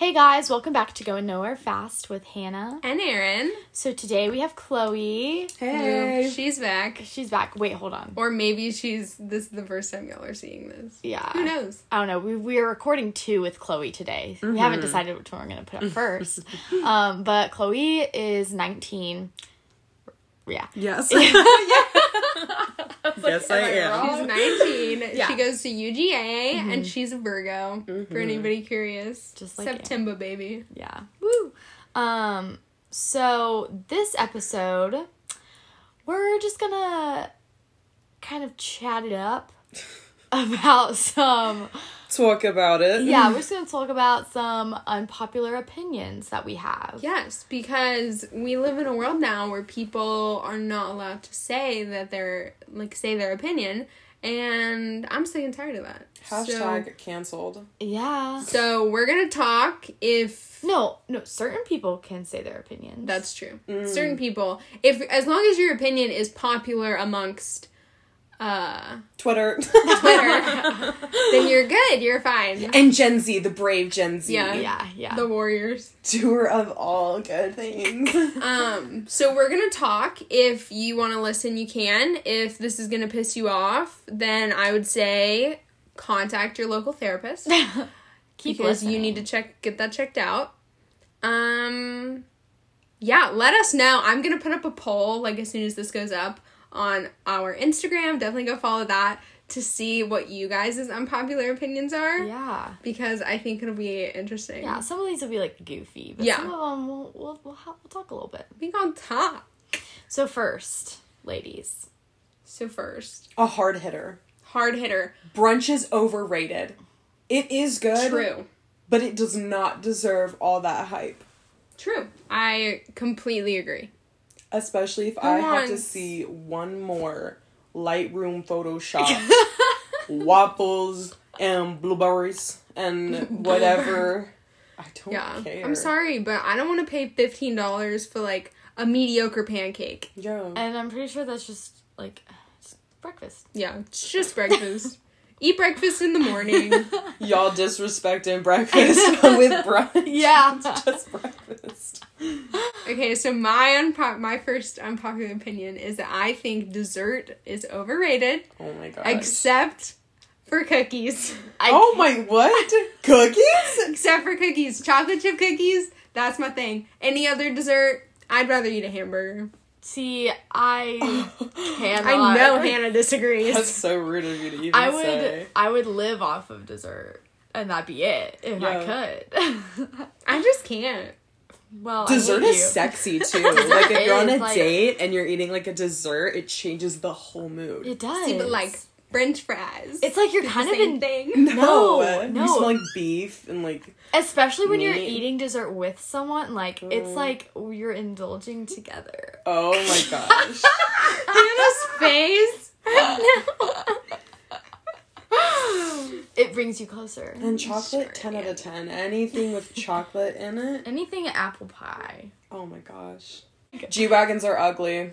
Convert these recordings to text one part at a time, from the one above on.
Hey guys, welcome back to Going Nowhere Fast with Hannah. And Erin. So today we have Chloe. Hey. She's back. She's back. Wait, hold on. Or maybe she's this is the first time y'all are seeing this. Yeah. Who knows? I don't know. We we are recording two with Chloe today. We haven't decided which one we're gonna put up first. um, but Chloe is nineteen. Yeah. Yes. I was Yes, I am. She's 19. Yeah. She goes to UGA and she's a Virgo. For Mm-hmm. anybody curious. Just like September baby. Yeah. Woo. Um so this episode we're just gonna kind of chat it up about some Talk about it. yeah, we're just gonna talk about some unpopular opinions that we have. Yes, because we live in a world now where people are not allowed to say that they're like say their opinion, and I'm sick and tired of that. Hashtag canceled. Yeah. So, so we're gonna talk if No, no, certain people can say their opinions. that's true. Mm. Certain people, if as long as your opinion is popular amongst uh Twitter. Twitter, then you're good. You're fine. and Gen Z, the brave Gen Z. Yeah. yeah, yeah. The warriors. Doer of all good things. Um, so we're gonna talk. If you want to listen, you can. If this is gonna piss you off, then I would say contact your local therapist Keep because you need to check get that checked out. Um, yeah, let us know. I'm gonna put up a poll like as soon as this goes up on our Instagram. Definitely go follow that to see what you guys' unpopular opinions are Yeah. because I think it'll be interesting. Yeah, some of these will be like goofy, but Yeah. some of them we'll we'll we'll, ha- we'll talk a little bit. we gonna talk. So first, ladies, So first, A hard hitter. hard hitter. Brunch is overrated. It is good. True. But it does not deserve all that hype. True. I completely agree. Especially if I have to see one more Lightroom Photoshop waffles and blueberries and whatever. I don't Yeah. care. I'm sorry, but I don't want to pay $15 for like a mediocre pancake. Yeah. and I'm pretty sure that's just like breakfast. Yeah, it's just breakfast. Eat breakfast in the morning. Y'all disrespecting breakfast with brunch. Yeah. Just breakfast. Okay, so my unpo- my first unpopular opinion is that I think dessert is overrated, Oh my god. except for cookies. I oh my what? Cookies? Except for cookies, chocolate chip cookies. That's my thing. Any other dessert, I'd rather eat a hamburger. See. I cannot. I know Hannah disagrees. That's so rude of you to even I would. say. I would live off of dessert, and that'd be it if I could. I just can't. well, I Dessert hate is you. sexy too. like if you're on a like- date and you're eating like a dessert, it changes the whole mood. It does. See, but like French fries. it's like you're It's kind the of same in. thing. No, You no. smell like beef and like Especially when you're eating dessert with someone, like it's Mm. like you're indulging together. oh my gosh. Hannah's face. It brings you closer. and chocolate, Sure, ten out of ten. Anything with chocolate in it. Anything apple pie. Oh my gosh. G wagons are ugly.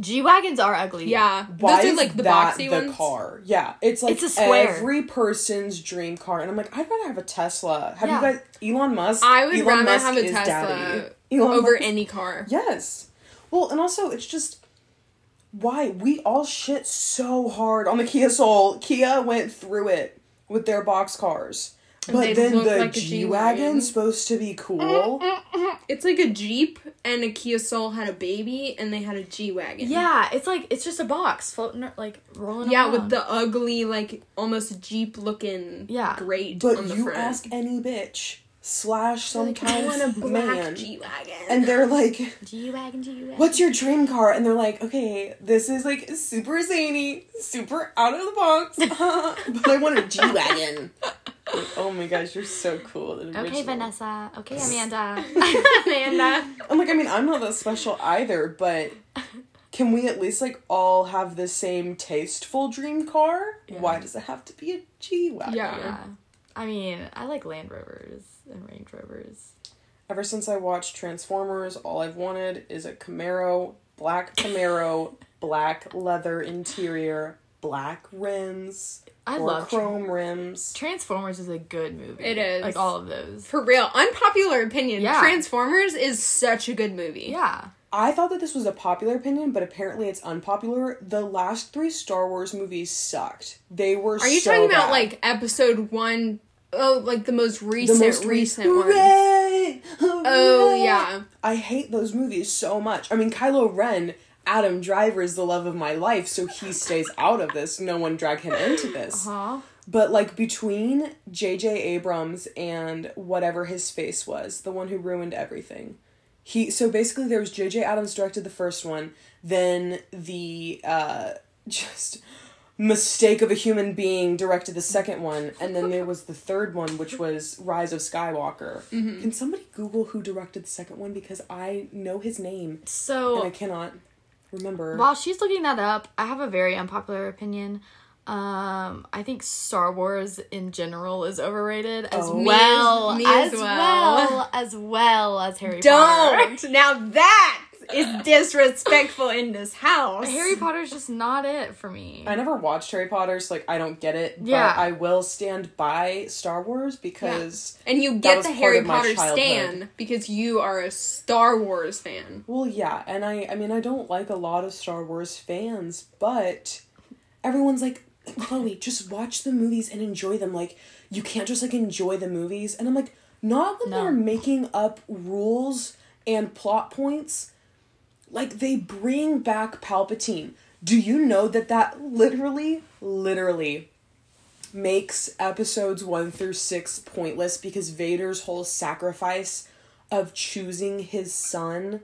G wagons are ugly. Yeah, Why those is are like the that boxy the ones. car? Yeah, it's like It's a square. every person's dream car, and I'm like, I'd rather have a Tesla. Have Yeah. you guys Elon Musk? I would Elon rather Musk have a is Tesla daddy. Elon over Musk- any car. Yes. Well, and also it's just why we all shit so hard on the Kia Soul. Kia went through it with their box cars. They But then the like a G G-Wagon. wagon's supposed to be cool. It's like a Jeep and a Kia Soul had a baby and they had a G wagon. Yeah, it's like it's just a box floating like rolling Yeah, around. with the ugly, like almost Jeep looking Yeah. great. But on the you front. ask any bitch slash some like, I kind want a of black man, G wagon. and they're like, G wagon, G wagon. "What's your dream car?" And they're like, "Okay, this is like super zany, super out of the box, but I want a G wagon." Like, oh my gosh, you're so cool. Okay. Vanessa. Okay, Amanda. Amanda. I'm like, I mean, I'm not that special either, but can we at least like all have the same tasteful dream car? Why does it have to be a G wagon? Yeah. yeah. I mean, I like Land Rovers and Range Rovers. Ever since I watched Transformers, all I've wanted is a Camaro, black Camaro, black leather interior, black rims I or love chrome rims. Transformers is a good movie. It is. like all of those. For real, unpopular opinion. Yeah. Transformers is such a good movie. Yeah, I thought that this was a popular opinion, but apparently it's unpopular. The last three Star Wars movies sucked. They were. Are you so talking about bad. like episode one? Oh, like the most the recent, most recent re- ones. Hooray! Oh yeah. I hate those movies so much. I mean, Kylo Ren, Adam Driver is the love of my life, so he stays out of this. No one drag him into this. huh? But like between J.J. Abrams and whatever his face was, the one who ruined everything. He so basically there was J.J. Abrams directed the first one, then the uh just mistake of a human being directed the second one, and then there was the third one, which was Rise of Skywalker. Can somebody Google who directed the second one because I know his name and I cannot remember. while she's looking that up, I have a very unpopular opinion. Um, I think Star Wars in general is overrated as Oh. Me well as- me as, as well. well as well as Harry Potter. Don't. Now that is disrespectful in this house. Harry Potter's just not it for me. I never watched Harry Potter, so like I don't get it. Yeah. But I will stand by Star Wars because and you That get was the Harry Potter childhood. stan because you are a Star Wars fan. well, yeah, and I I mean I don't like a lot of Star Wars fans, but everyone's like, Chloe, just watch the movies and enjoy them. Like you can't just like enjoy the movies, and I'm like, not when No. they're making up rules and plot points. Like they bring back Palpatine. Do you know that that literally, literally makes episodes one through six pointless because Vader's whole sacrifice of choosing his son,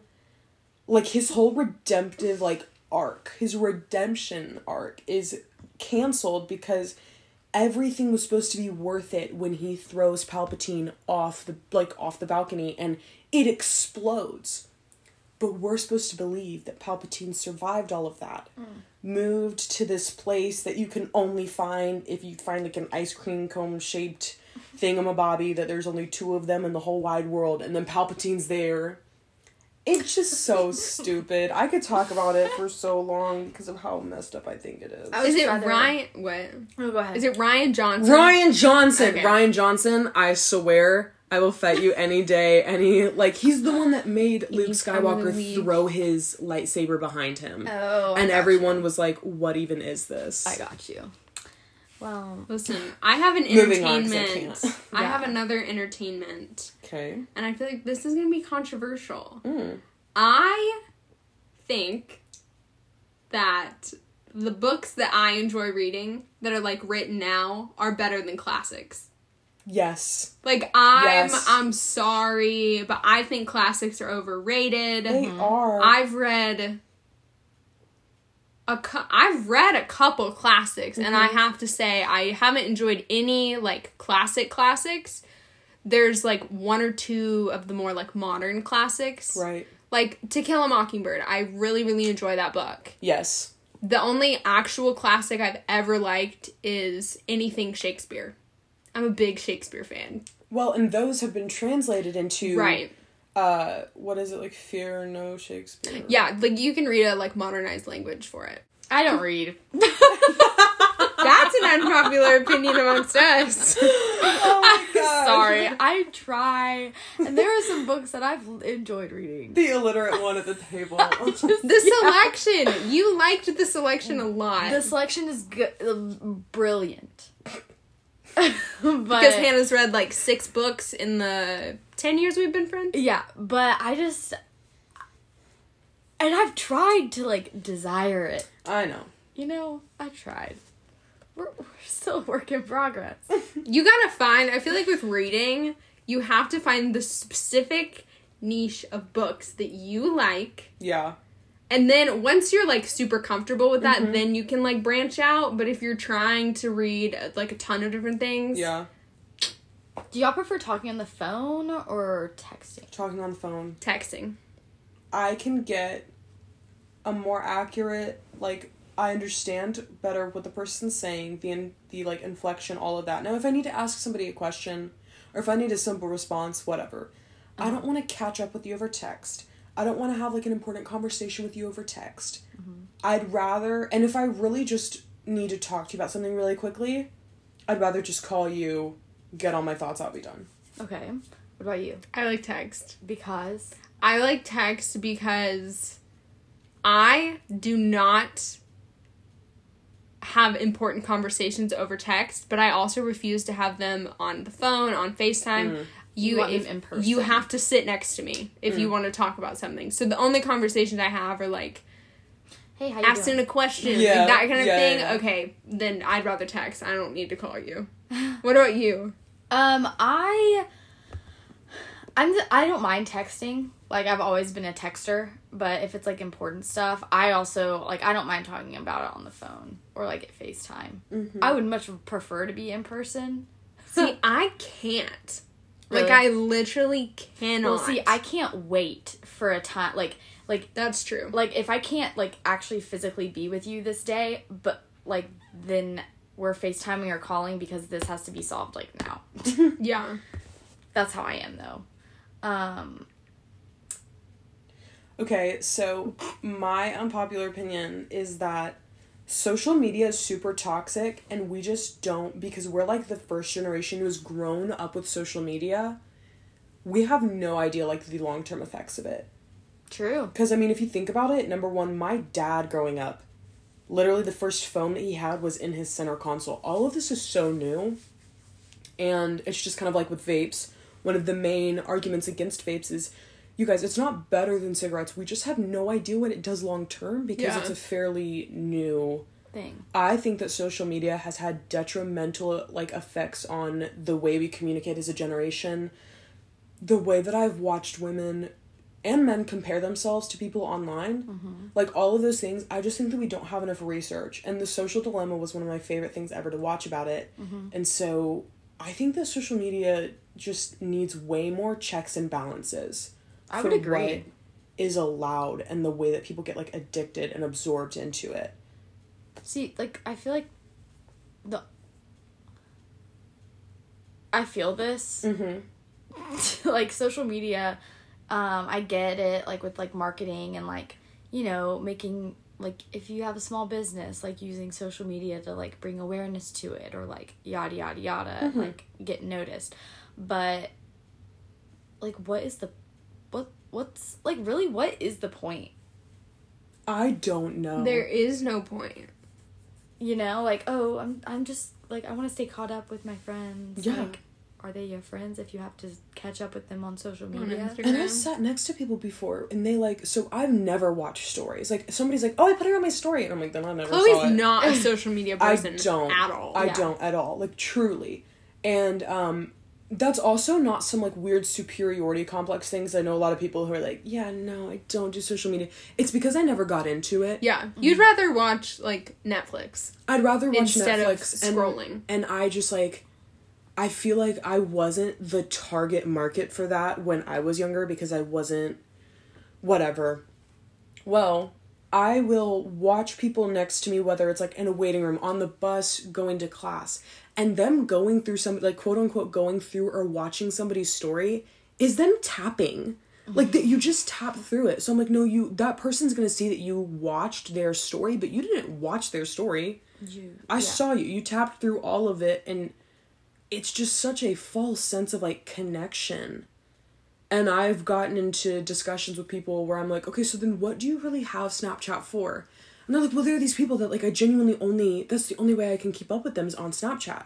like his whole redemptive like arc, his redemption arc is canceled because everything was supposed to be worth it when he throws Palpatine off the like off the balcony and it explodes. But we're supposed to believe that Palpatine survived all of that. Mm. Moved to this place that you can only find if you find like an ice cream cone shaped thingamabobby that there's only two of them in the whole wide world and then Palpatine's there. It's just so stupid. I could talk about it for so long because of how messed up I think it is. Is it Rian? What Oh, go ahead. is it? Rian Johnson. Rian Johnson. Okay. Rian Johnson, I swear I will fight you any day. Any like he's the one that made Luke He's Skywalker throw his lightsaber behind him. Oh, I and got everyone was like, "What even is this?" I got you. Well, Listen, I have an Moving on, 'cause I entertainment. I Yeah. have another entertainment, Okay. and I feel like this is gonna be controversial. Mm. I think that the books that I enjoy reading that are like written now are better than classics. Yes, Like I'm Yes. I'm sorry, but I think classics are overrated. they mm-hmm. are. I've read a cou- I've read a couple classics and I mm-hmm. have to say I haven't enjoyed any like classic classics. There's like one or two of the more like modern classics. right. Like To Kill a Mockingbird. I really really enjoy that book. Yes. The only actual classic I've ever liked is anything Shakespeare. I'm a big Shakespeare fan. Well, and those have been translated into Right. Uh, what is it like? Fear no Shakespeare. Yeah, like you can read a like modernized language for it. I don't read. That's an unpopular opinion amongst us. Oh my god. Sorry, I try, and there are some books that I've enjoyed reading. The illiterate one at the table. The selection. You liked the selection a lot. The selection is good, uh, brilliant. but because Hannah's read like six books in the 10 years we've been friends. yeah, but I just and I've tried to like desire it. I know. You know, I tried. We're, we're still a work in progress. You gotta find, I feel like with reading, you have to find the specific niche of books that you like. Yeah. And then once you're like super comfortable with that, mm-hmm. then you can like branch out. But if you're trying to read like a ton of different things, Yeah. Do y'all prefer talking on the phone or texting? Talking on the phone. texting. I can get a more accurate like I understand better what the person's saying, the in, the like inflection, all of that. Now, if I need to ask somebody a question, or if I need a simple response, whatever, I uh-huh. don't want to catch up with you over text. I don't want to have like an important conversation with you over text. Mm-hmm. I'd rather, and if I really just need to talk to you about something really quickly, I'd rather just call you, get all my thoughts out, be done. Okay. What about you? I like text. Because I like text because I do not have important conversations over text, but I also refuse to have them on the phone, on FaceTime. Mm. You, You want if, them in person. you have to sit next to me if you want to talk about something. So the only conversations I have are like hey, how you asking doing? a question, Yeah, like that kind of yeah, thing. yeah. Okay, then I'd rather text. I don't need to call you. what about you? Um, I, I'm the, I don't mind texting. Like I've always been a texter, but if it's like important stuff, I also like I don't mind talking about it on the phone or like at FaceTime. Mm-hmm. I would much prefer to be in person. See, I can't. Like I literally cannot. Well, see, I can't wait for a time like like That's true. like if I can't like actually physically be with you this day, but like then we're FaceTiming or calling because this has to be solved like now. Yeah. That's how I am though. Um Okay, so my unpopular opinion is that social media is super toxic and we just don't because we're like the first generation who's grown up with social media. We have no idea like the long-term effects of it. true. Cuz I mean, if you think about it, number 1, my dad growing up, literally the first phone that he had was in his center console. All of this is so new. And it's just kind of like with vapes. One of the main arguments against vapes is you guys, it's not better than cigarettes. We just have no idea what it does long term because Yeah. it's a fairly new Thing. I think that social media has had detrimental like effects on the way we communicate as a generation. The way that I've watched women and men compare themselves to people online. Mm-hmm. Like all of those things, I just think that we don't have enough research. And the social dilemma was one of my favorite things ever to watch about it. Mm-hmm. And so I think that social media just needs way more checks and balances. I would agree. Is allowed and the way that people get like addicted and absorbed into it. See, like I feel like the I feel this Mm-hmm. like social media um I get it like with like marketing and like you know making like if you have a small business like using social media to like bring awareness to it or like yada yada yada and, like get noticed but like what is the what's like really what is the point I don't know. There is no point. you know like oh i'm i'm just like i want to stay caught up with my friends Yeah. like are they your friends if you have to catch up with them on social On media Instagram. and I've sat next to people before, and they like. So I've never watched stories. Like somebody's like, "Oh, I put it on my story," and I'm like, "Then I never saw Chloe's it." not a social media I person don't at all. I Yeah. don't at all. Like truly, and um, that's also not some like weird superiority complex things. I know a lot of people who are like, "Yeah, no, I don't do social media." It's because I never got into it. yeah, you'd rather watch like Netflix. I'd rather watch Instead of Netflix and scrolling. and I just like I feel like I wasn't the target market for that when I was younger because I wasn't whatever. Well, I will watch people next to me whether it's like in a waiting room, on the bus, going to class, and them going through some like quote unquote going through or watching somebody's story is them tapping. Like that you just tap through it. So I'm like, no, you that person's gonna see that you watched their story, but you didn't watch their story. you, I yeah. saw you. You tapped through all of it, and it's just such a false sense of like connection. And I've gotten into discussions with people where I'm like, okay, so then what do you really have Snapchat for? And they're like, well, there are these people that like I genuinely only that's the only way I can keep up with them is on Snapchat.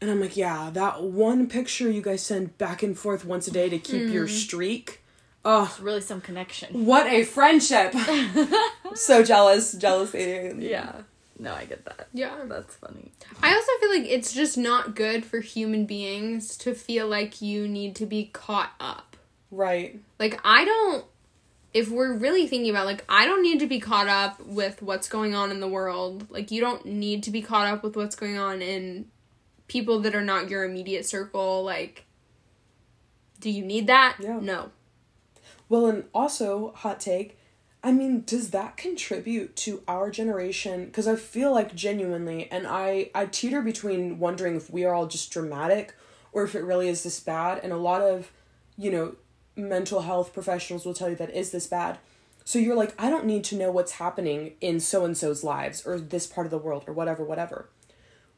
And I'm like, yeah, that one picture you guys send back and forth once a day to keep your hmm. streak. Oh, It's really some connection what a friendship! so jealous, jealous. yeah no i get that Yeah. that's funny I also feel like it's just not good for human beings to feel like you need to be caught up. Right. Like I don't if we're really thinking about like I don't need to be caught up with what's going on in the world. Like you don't need to be caught up with what's going on in people that are not your immediate circle like do you need that? Yeah. No. Well, and also, hot take, I mean, does that contribute to our generation? Because I feel like genuinely, and I, I teeter between wondering if we are all just dramatic or if it really is this bad. And a lot of, you know, mental health professionals will tell you that is this bad. So you're like, I don't need to know what's happening in so and so's lives or this part of the world or whatever, whatever.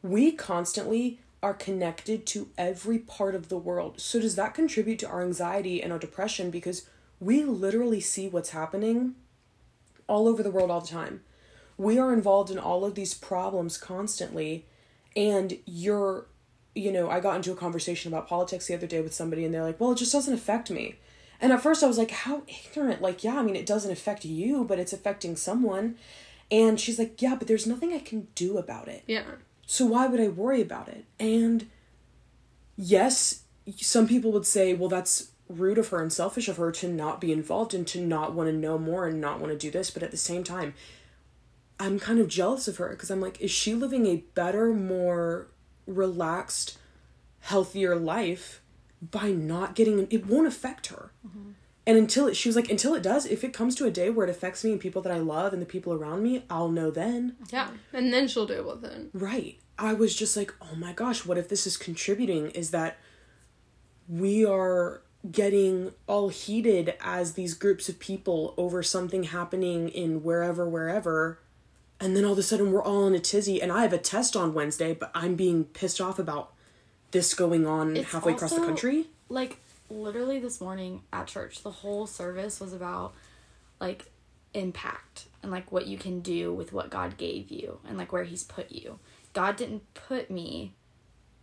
We constantly are connected to every part of the world. So does that contribute to our anxiety and our depression? Because we literally see what's happening all over the world all the time. We are involved in all of these problems constantly, and you're, you know, I got into a conversation about politics the other day with somebody, and they're like, well, it just doesn't affect me. And at first I was like, how ignorant. Like, yeah, I mean, it doesn't affect you, but it's affecting someone. And she's like, yeah, but there's nothing I can do about it. Yeah. So why would I worry about it? And yes, some people would say, well, that's rude of her and selfish of her to not be involved and to not want to know more and not want to do this. But at the same time, I'm kind of jealous of her because I'm like, is she living a better, more relaxed, healthier life by not getting it? Won't affect her. Mm-hmm. And until it, she was like, until it does, if it comes to a day where it affects me and people that I love and the people around me, I'll know then. Yeah. And then she'll deal with it. Right. I was just like, oh my gosh, what if this is contributing? Is that we are getting all heated as these groups of people over something happening in wherever, wherever. And then all of a sudden we're all in a tizzy. And I have a test on Wednesday, but I'm being pissed off about this going on It's halfway across the country. like literally this morning at church the whole service was about like impact and like what you can do with what god gave you and like where he's put you god didn't put me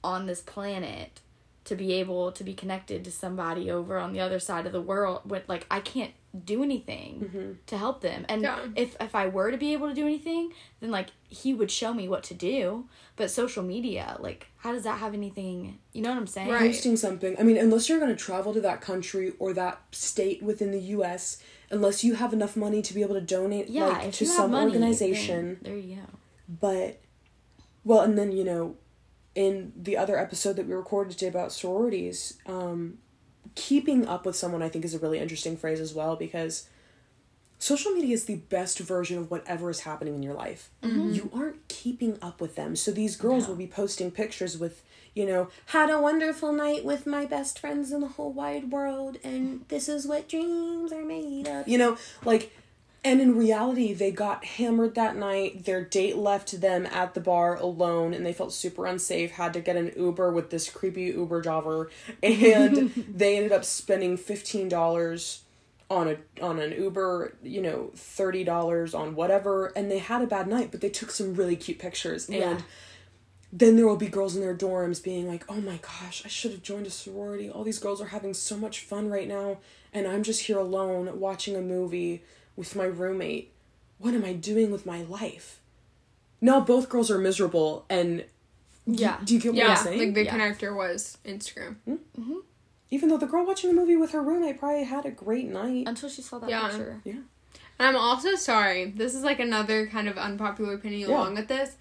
on this planet to be able to be connected to somebody over on the other side of the world with like i can't do anything mm-hmm. to help them and Yeah. if if i were to be able to do anything then like he would show me what to do but social media like how does that have anything you know what i'm saying Right. posting something. I mean, unless you're going to travel to that country or that state within the U.S., unless you have enough money to be able to donate yeah, like if to you have some money, organization. then there you go. But, well, and then you know, in the other episode that we recorded today about sororities, um, keeping up with someone I think is a really interesting phrase as well because social media is the best version of whatever is happening in your life. You aren't keeping up with them. So these girls will be posting pictures with, you know, had a wonderful night with my best friends in the whole wide world and this is what dreams are made of. You know, like and in reality, they got hammered that night. Their date left them at the bar alone, and they felt super unsafe. Had to get an Uber with this creepy Uber driver, and they ended up spending fifteen dollars on a on an Uber. You know, thirty dollars on whatever, and they had a bad night. But they took some really cute pictures, and Yeah. then there will be girls in their dorms being like, "Oh my gosh, I should have joined a sorority. All these girls are having so much fun right now, and I'm just here alone watching a movie with my roommate. What am I doing with my life?" Now both girls are miserable, and Yeah. do you get what Yeah. I'm saying? Like the Yeah. connector was Instagram. Hmm? Mm-hmm. Even though the girl watching the movie with her roommate probably had a great night. Until she saw that Yeah. picture. Yeah. And I'm also sorry. This is like another kind of unpopular opinion Yeah. along with this.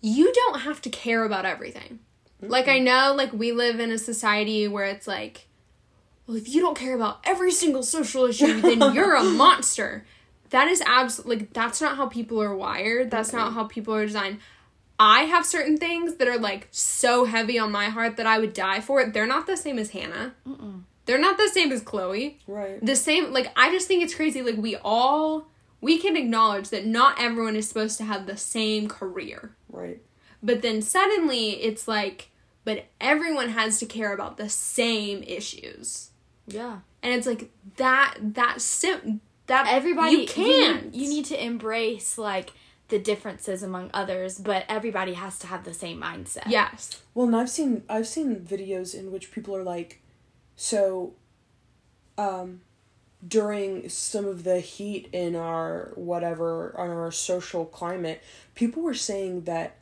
You don't have to care about everything. Mm-hmm. Like I know like we live in a society where it's like well if you don't care about every single social issue then you're a monster. That is absolutely like that's not how people are wired. That's not how people are designed. I have certain things that are like so heavy on my heart that I would die for it. They're not the same as Hannah. They're not the same as Chloe Right. the same like i just think it's crazy like we all we can acknowledge that not everyone is supposed to have the same career Right. but then suddenly it's like but everyone has to care about the same issues Yeah. and it's like that that sim that Everybody you you can't need, you need to embrace like the differences among others, but everybody has to have the same mindset. yes Well, and I've seen I've seen videos in which people are like, so, um, during some of the heat in our whatever on our social climate, people were saying that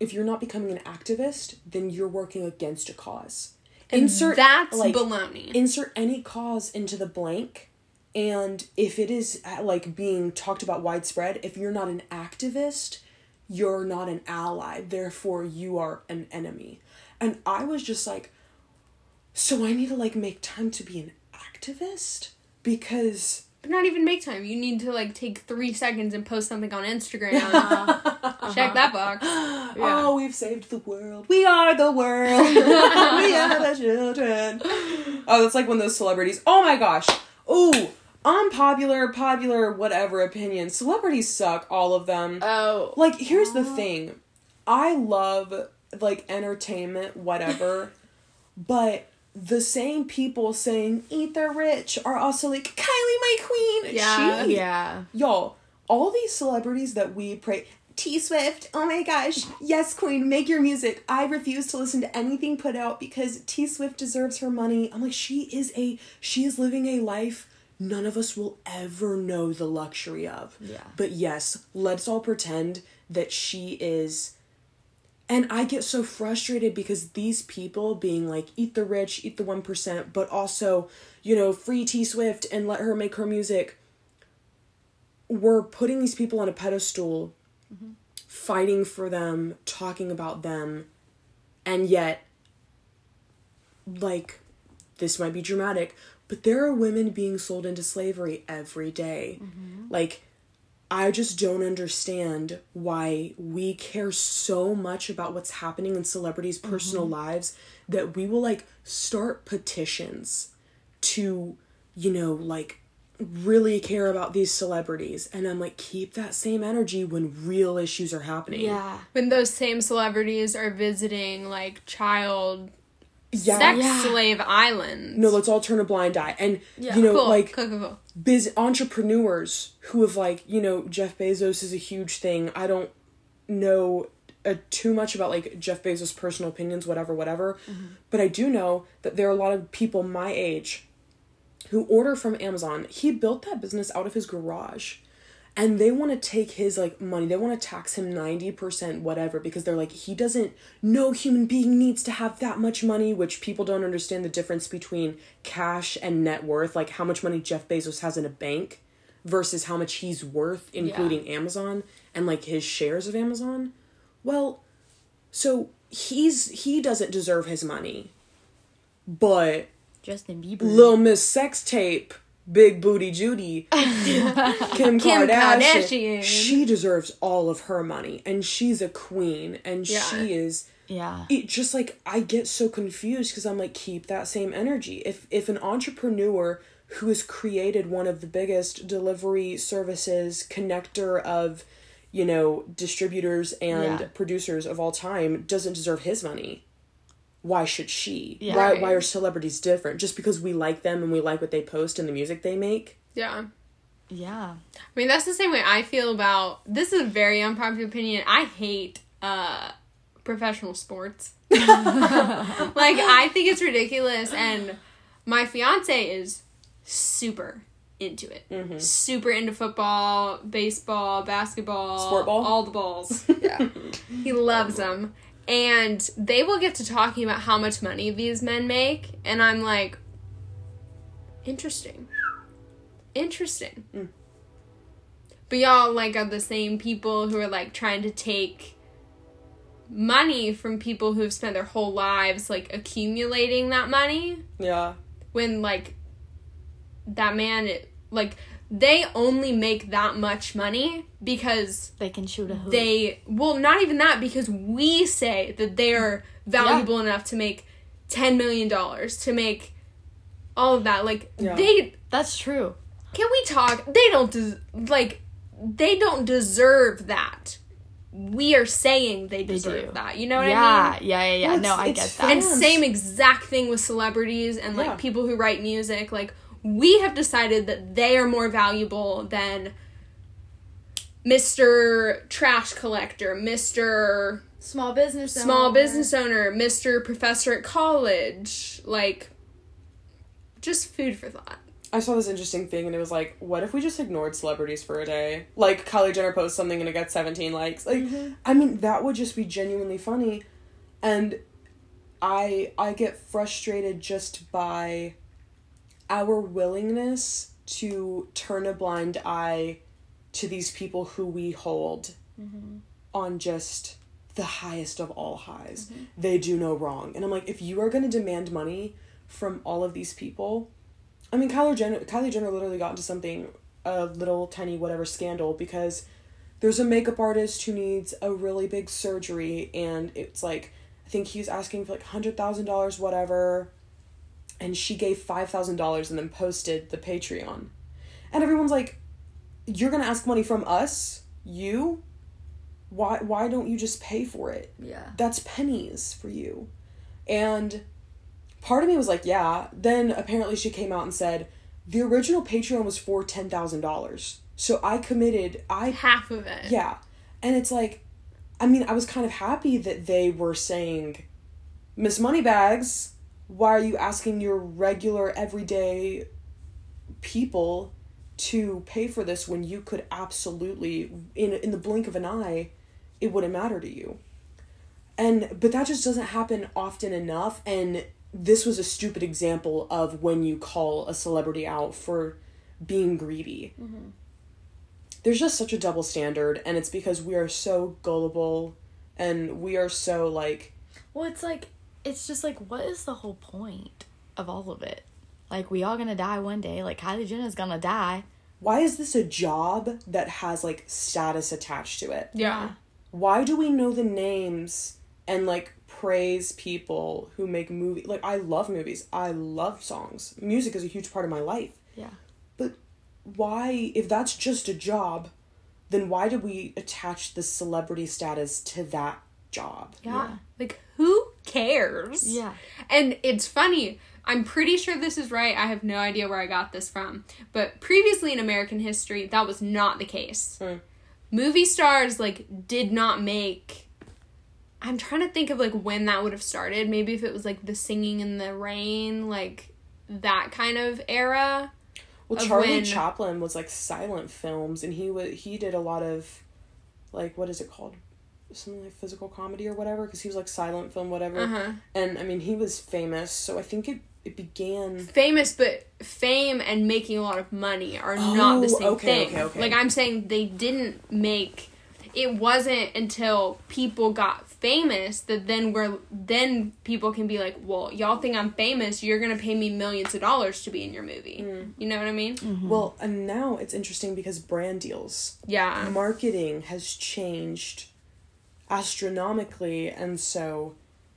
if you're not becoming an activist, then you're working against a cause. Insert that's like baloney. insert any cause into the blank. And if it is uh, like being talked about widespread if you're not an activist you're not an ally. Therefore you are an enemy. And i was just like so i need to like make time to be an activist? Because but not even make time. You need to like take three seconds and post something on instagram. Check that box oh we've saved the world we are the world we are the children oh that's like one of those celebrities oh my gosh oh unpopular, popular, whatever opinion. Celebrities suck, all of them. Oh. Like, here's the oh. thing. I love like entertainment, whatever, but the same people saying eat the rich are also like Kylie my queen. Yeah. She- Yeah. Y'all, all these celebrities that we pray T Swift, oh my gosh, yes, Queen, make your music. I refuse to listen to anything put out because T Swift deserves her money. I'm like, she is a she is living a life none of us will ever know the luxury of. Yeah. But yes, let's all pretend that she is and I get so frustrated because these people being like, eat the rich, eat the 1%, but also, you know, free T Swift and let her make her music. We're putting these people on a pedestal, fighting for them, talking about them, and yet, like, this might be dramatic, but there are women being sold into slavery every day. Mm-hmm. Like, I just don't understand why we care so much about what's happening in celebrities' mm-hmm. personal lives that we will like start petitions to, you know, like really care about these celebrities. And I'm like, keep that same energy when real issues are happening. Yeah. when those same celebrities are visiting like child Yeah. sex Yeah. slave islands. No, let's all turn a blind eye. And Yeah. you know, cool, like cool, cool, cool. biz entrepreneurs who have like you know Jeff Bezos is a huge thing. I don't know uh, too much about like Jeff Bezos' personal opinions, whatever, whatever. But I do know that there are a lot of people my age who order from Amazon. He built that business out of his garage. And they want to take his like money. They want to tax him 90% whatever because they're like he doesn't no human being needs to have that much money, which people don't understand the difference between cash and net worth, like how much money Jeff Bezos has in a bank versus how much he's worth including Amazon and like his shares of Amazon. Well, so he's he doesn't deserve his money. But Justin Bieber. Lil Miss Sex Tape, Big Booty Judy, Kim, Kardashian, Kardashian. she deserves all of her money, and she's a queen, and Yeah. she is. yeah. It just like I get so confused because I'm like, keep that same energy. If if an entrepreneur who has created one of the biggest delivery services connector of you know distributors and Yeah. producers of all time doesn't deserve his money why should she Yeah. why Right. why are celebrities different just because we like them and we like what they post and the music they make Yeah. Yeah. I mean, that's the same way I feel about this is a very unpopular opinion. I hate uh professional sports. like I think it's ridiculous and my fiance is super into it. Super into football, baseball, basketball, Sport ball? all the balls. Yeah. he loves them. And they will get to talking about how much money these men make and I'm like interesting. Interesting. Mm. But y'all like are the same people who are like trying to take money from people who have spent their whole lives like accumulating that money yeah when like that man like they only make that much money because They can shoot a hoop. they well not even that because we say that they're valuable enough to make 10 million dollars to make all of that like Yeah. they That's true. can we talk? They don't des- like they don't deserve that. We are saying they deserve do. that. You know what yeah, I mean? yeah, yeah, yeah. Well, no, I get that. And same exact thing with celebrities and like Yeah. people who write music. Like we have decided that they are more valuable than Mr. Trash Collector, Mr. Small business. Small business owner, Mr. Professor at college. Like just food for thought. i saw this interesting thing and it was like what if we just ignored celebrities for a day like kylie jenner posts something and it gets 17 likes like mm-hmm. i mean that would just be genuinely funny and i i get frustrated just by our willingness to turn a blind eye to these people who we hold mm-hmm. on just the highest of all highs. Mm-hmm. They do no wrong. And I'm like, if you are going to demand money from all of these people, I mean, Kylie Jenner, Kylie Jenner literally got into something, a little tiny whatever scandal because there's a makeup artist who needs a really big surgery and it's like, I think he's asking for like $100,000, whatever. And she gave $5,000 and then posted the Patreon. And everyone's like, "You're gonna ask money from us, you? Why? Why don't you just pay for it? Yeah. That's pennies for you." And part of me was like, "Yeah." Then apparently she came out and said, "The original Patreon was for ten thousand dollars, so I committed. I Half of it. yeah. And it's like, I mean, I was kind of happy that they were saying, Miss Moneybags, why are you asking your regular, everyday people to pay for this when you could absolutely, in, in the blink of an eye, it wouldn't matter to you? And, but that just doesn't happen often enough. And this was a stupid example of when you call a celebrity out for being greedy mm-hmm. there's just such a double standard and it's because we are so gullible and we are so like Well, it's like it's just like what is the whole point of all of it? Like we all gonna die one day. Like Kylie Jenner's gonna die. why is this a job that has like status attached to it Yeah. why do we know the names and like praise people who make movie like i love movies i love songs music is a huge part of my life Yeah. but why if that's just a job then why did we attach the celebrity status to that job Yeah. Like, who cares? Yeah. And it's funny. I'm pretty sure this is right. I have no idea where I got this from. But previously in American history, that was not the case. Hmm. Movie stars, like, did not make. I'm trying to think of, like, when that would have started. Maybe if it was, like, the singing in the rain, like, that kind of era. Well, of Charlie when- Chaplin was like silent films, and he was he did a lot of, like what is it called, something like physical comedy or whatever, because he was like silent film whatever. Uh-huh. And I mean, he was famous, so I think it it began. famous but fame and making a lot of money are not the Oh, same okay, thing okay, okay. like i'm saying they didn't make it wasn't until people got famous that then we're then people can be like well y'all think i'm famous you're gonna pay me millions of dollars to be in your movie Mm. you know what i mean Well, and now it's interesting because brand deals, yeah marketing has changed astronomically, and so.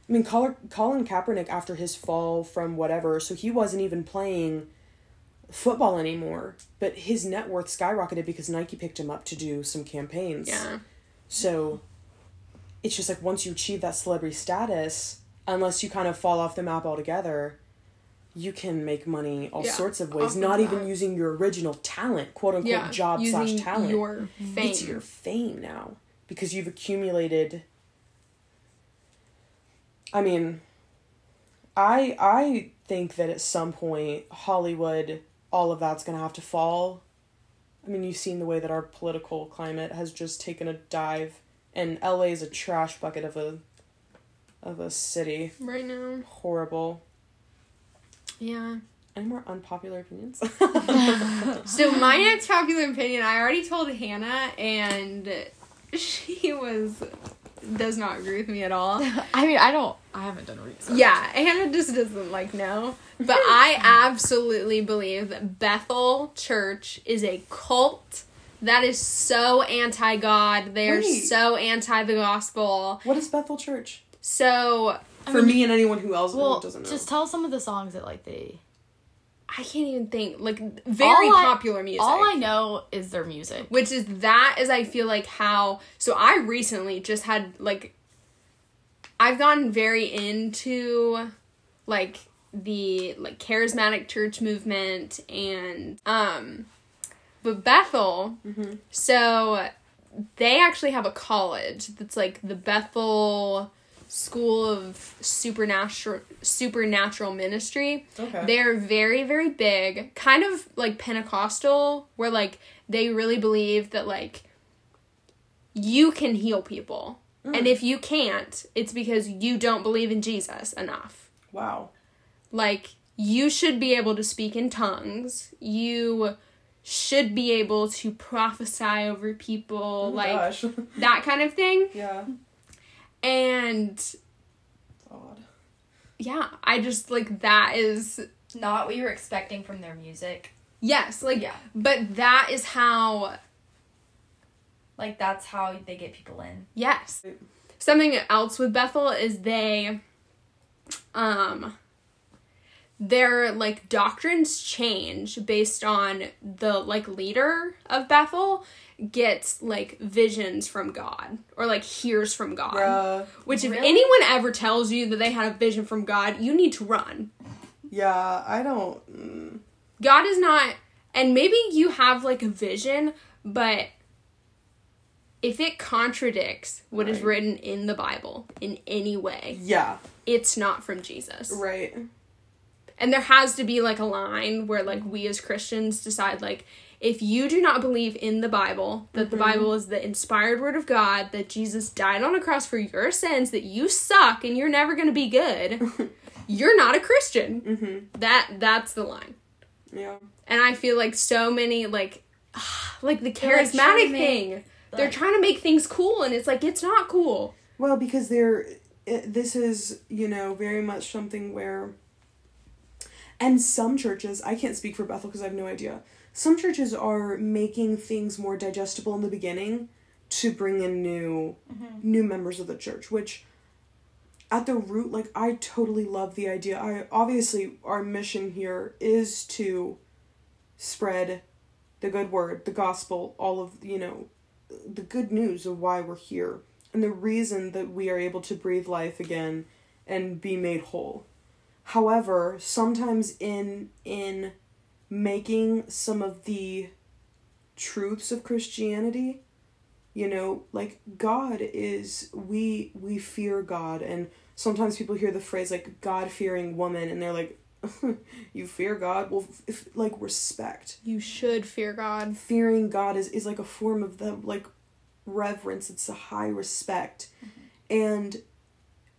I mean, Colin, Colin Kaepernick, after his fall from whatever, so he wasn't even playing football anymore, but his net worth skyrocketed because Nike picked him up to do some campaigns. yeah So it's just like once you achieve that celebrity status, unless you kind of fall off the map altogether, you can make money all Yeah, sorts of ways, off of not even using your original talent, quote unquote, yeah job slash talent. your fame It's your fame now because you've accumulated. I mean, I I think that at some point Hollywood, all of that's gonna have to fall. I mean, you've seen the way that our political climate has just taken a dive, and LA is a trash bucket of a of a city. right now Horrible. yeah Any more unpopular opinions? So my next popular opinion, I already told Hannah, and she was does not agree with me at all. I mean, I don't. I haven't done research. Yeah, Hannah just doesn't like no. But I absolutely believe that Bethel Church is a cult that is so anti God. They are Wait. so anti the gospel. what is Bethel Church? So For me and anyone who else Well, doesn't know. just tell some of the songs that like they. I can't even think like very All I- popular music. All I know is their music. which is that is I feel like how so I recently just had like I've gotten very into like the like charismatic church movement and um but Bethel so they actually have a college that's like the Bethel School of Supernatural Supernatural Ministry. Okay. They're very very big, kind of like Pentecostal where like they really believe that like you can heal people. Mm. And if you can't, it's because you don't believe in Jesus enough. wow. Like you should be able to speak in tongues. You should be able to prophesy over people Oh like gosh. that kind of thing. yeah. And Odd. yeah, I just like that is Not what you were expecting from their music. yes, like Yeah. but that is how Like that's how they get people in. yes. Something else with Bethel is they um their like doctrines change based on the like leader of Bethel gets like visions from God or like hears from God. Which if Really? anyone ever tells you that they had a vision from God, you need to run. Yeah, I don't. Mm, God is not and maybe you have like a vision, but if it contradicts what is Right. written in the Bible in any way, yeah, it's not from Jesus. right. And there has to be like a line where like we as Christians decide like if you do not believe in the Bible, that the Bible is the inspired word of God, that Jesus died on a cross for your sins, that you suck and you're never going to be good, you're not a Christian. Mm-hmm. That that's the line. Yeah. And I feel like so many like like the They're, like, charismatic make, thing. They're trying to make things cool and it's like it's not cool. Well, because they're it, this is you know very much something where, and some churches I can't speak for Bethel because I have no idea. Some churches are making things more digestible in the beginning to bring in new mm-hmm. new members of the church, which at the root like I totally love the idea. I obviously our mission here is to spread the good word, the gospel, all of you know the good news of why we're here and the reason that we are able to breathe life again and be made whole. However, sometimes in in making some of the truths of Christianity, you know, like God is we we fear God and sometimes people hear the phrase like God-fearing woman and they're like you fear God? Well, if, like respect You should fear God. fearing God is, is like a form of the like reverence. It's a high respect. Mm-hmm. And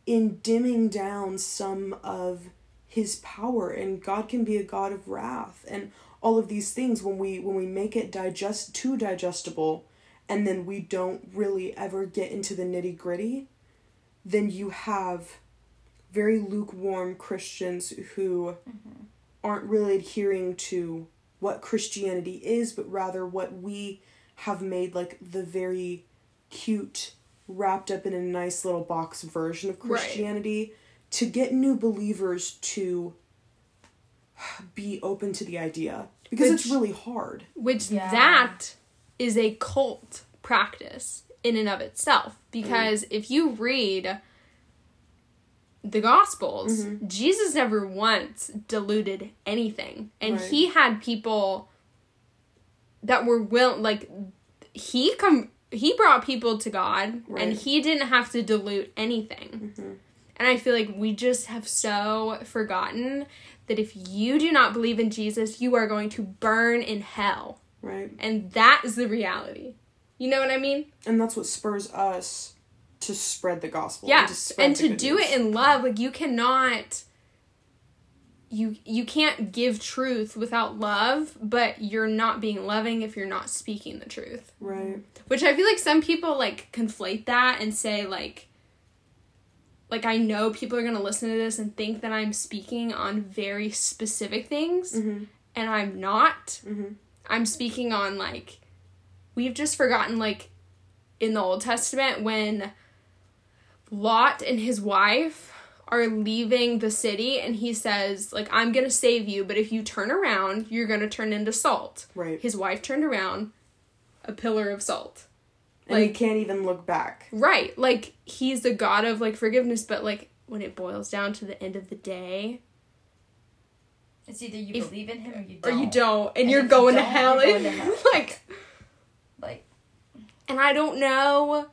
in dimming down some of his power and God can be a God of wrath and all of these things when we when we make it digest too digestible and then we don't really ever get into the nitty gritty, then you have very lukewarm Christians who mm-hmm. aren't really adhering to what Christianity is, but rather what we have made like the very cute, wrapped up in a nice little box version of Right. Christianity to get new believers to be open to the idea because it's really hard. which Yeah. that is a cult practice in and of itself because mm. if you read the gospels mm-hmm. jesus never once diluted anything and Right. he had people that were will like he come he brought people to god and he didn't have to dilute anything mm-hmm. And i feel like we just have so forgotten that if you do not believe in jesus you are going to burn in hell Right. and that is the reality. You know what I mean? And that's what spurs us to spread the gospel. Yeah. to And to do news. it in love, like you cannot you you can't give truth without love, but you're not being loving if you're not speaking the truth. Right. Which I feel like some people like conflate that and say like like I know people are going to listen to this and think that I'm speaking on very specific things Mm-hmm. and I'm not. Mhm. I'm speaking on like we've just forgotten like in the Old Testament when Lot and his wife are leaving the city and he says like I'm going to save you but if you turn around you're going to turn into salt. Right. His wife turned around a pillar of salt. And you like- can't even look back. Right. Like he's the god of like forgiveness but like when it boils down to the end of the day It's either you If- believe in him or you don't. Or you don't and, And you're if you to don't, hell. you're going to hell. like Like, and I don't know.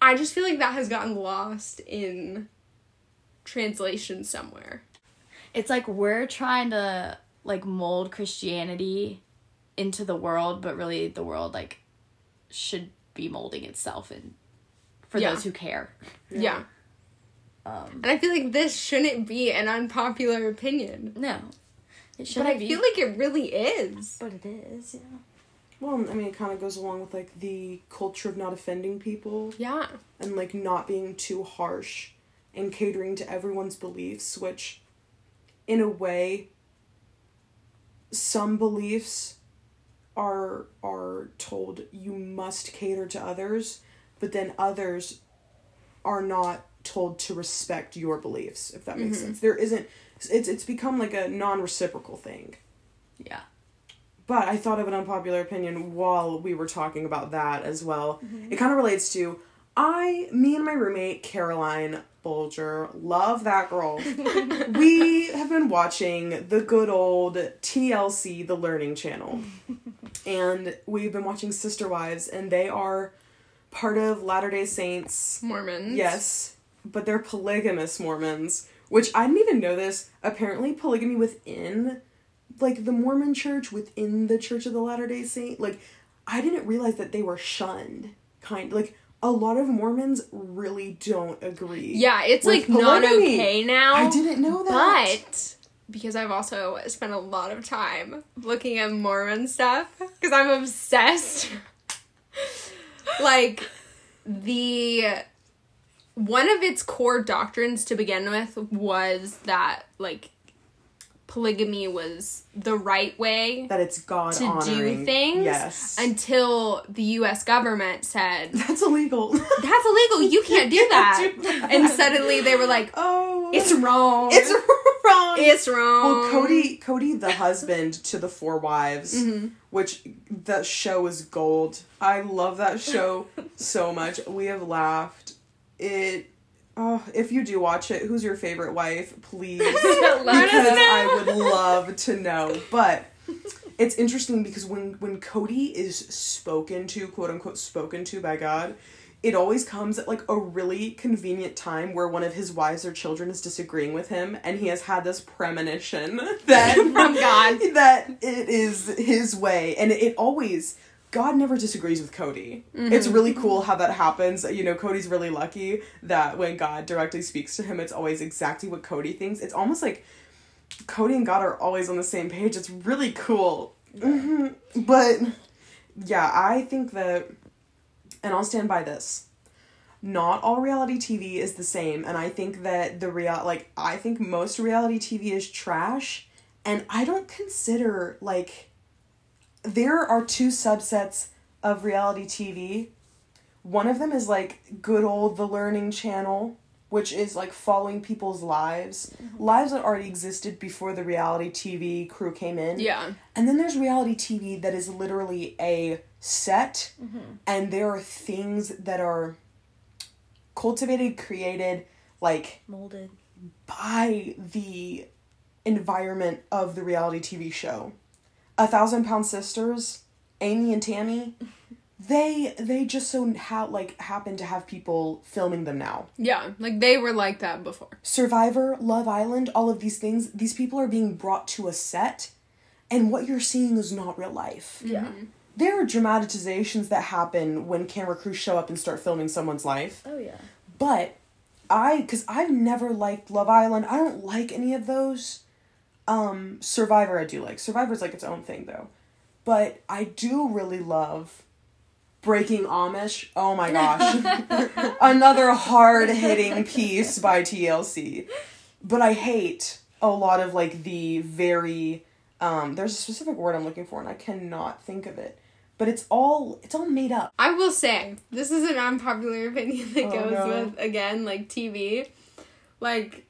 I just feel like that has gotten lost in translation somewhere. it's like we're trying to like mold Christianity into the world, but really the world like should be molding itself and for Yeah. those who care. Yeah. Um, And I feel like this shouldn't be an unpopular opinion. no, it shouldn't I be. feel like it really is. but it is. Yeah. Well, I mean, it kind of goes along with like the culture of not offending people Yeah. and like not being too harsh and catering to everyone's beliefs, which, in a way, some beliefs are are told you must cater to others, but then others are not told to respect your beliefs. If that makes mm-hmm. sense, there isn't it's it's become like a non-reciprocal thing. Yeah. But I thought of an unpopular opinion while we were talking about that as well. Mm-hmm. It kind of relates to I, me and my roommate Caroline Bolger, love that girl. we have been watching the good old TLC, the Learning Channel, and we've been watching Sister Wives, and they are part of Latter Day Saints. Mormons. Yes, but they're polygamous Mormons, which I didn't even know this. Apparently, polygamy within, like the Mormon Church, within the Church of the Latter Day Saint, like I didn't realize that they were shunned. Kind like a lot of Mormons really don't agree. Yeah, it's like not okay now. I didn't know that. But because I've also spent a lot of time looking at Mormon stuff because I'm obsessed. like the one of its core doctrines to begin with was that like polygamy was the right way that it's God to honoring. do things Yes, until the US government said that's illegal. that's illegal you can't do that Can't do that. and suddenly they were like oh, it's wrong it's wrong. it's wrong Well, Cody, Cody, the husband to the four wives, Mm-hmm. which that show is gold. I love that show so much. We have laughed. It. Oh, if you do watch it, who's your favorite wife? Please, because. I would love to know. But it's interesting because when when Cody is spoken to, quote unquote, spoken to by God, it always comes at like a really convenient time where one of his wives or children is disagreeing with him, and he has had this premonition that From God. that it is his way, and it always. God never disagrees with Cody. It's really cool how that happens. You know, Cody's really lucky that when God directly speaks to him, it's always exactly what Cody thinks. It's almost like Cody and God are always on the same page. It's really cool. hmm But yeah, I think that, and I'll stand by this. Not all reality TV is the same, and I think that the real like I think most reality TV is trash, and I don't consider like there are two subsets of reality TV. One of them is like good old the learning channel, which is like following people's lives, mm-hmm. lives that already existed before the reality TV crew came in. yeah And then there's reality TV that is literally a set, mm-hmm. and there are things that are cultivated, created, like Molded. by the environment of the reality TV show. A Thousand Pound Sisters, Amy and Tammy, they they just so ha- like happen to have people filming them now. yeah like they were like that before Survivor, Love Island, all of these things, these people are being brought to a set, and what you're seeing is not real life. Mm-hmm. Yeah. There are dramatizations that happen when camera crews show up and start filming someone's life. Oh yeah. But I, because I've never liked Love Island, I don't like any of those. Um, Survivor, I do like. Survivor's like its own thing though. But I do really love Breaking Amish. Oh my gosh. Another hard hitting piece by TLC. But I hate a lot of like the very um there's a specific word I'm looking for and I cannot think of it. But it's all it's all made up. i will say this is an unpopular opinion that Oh, goes no. with again like tv like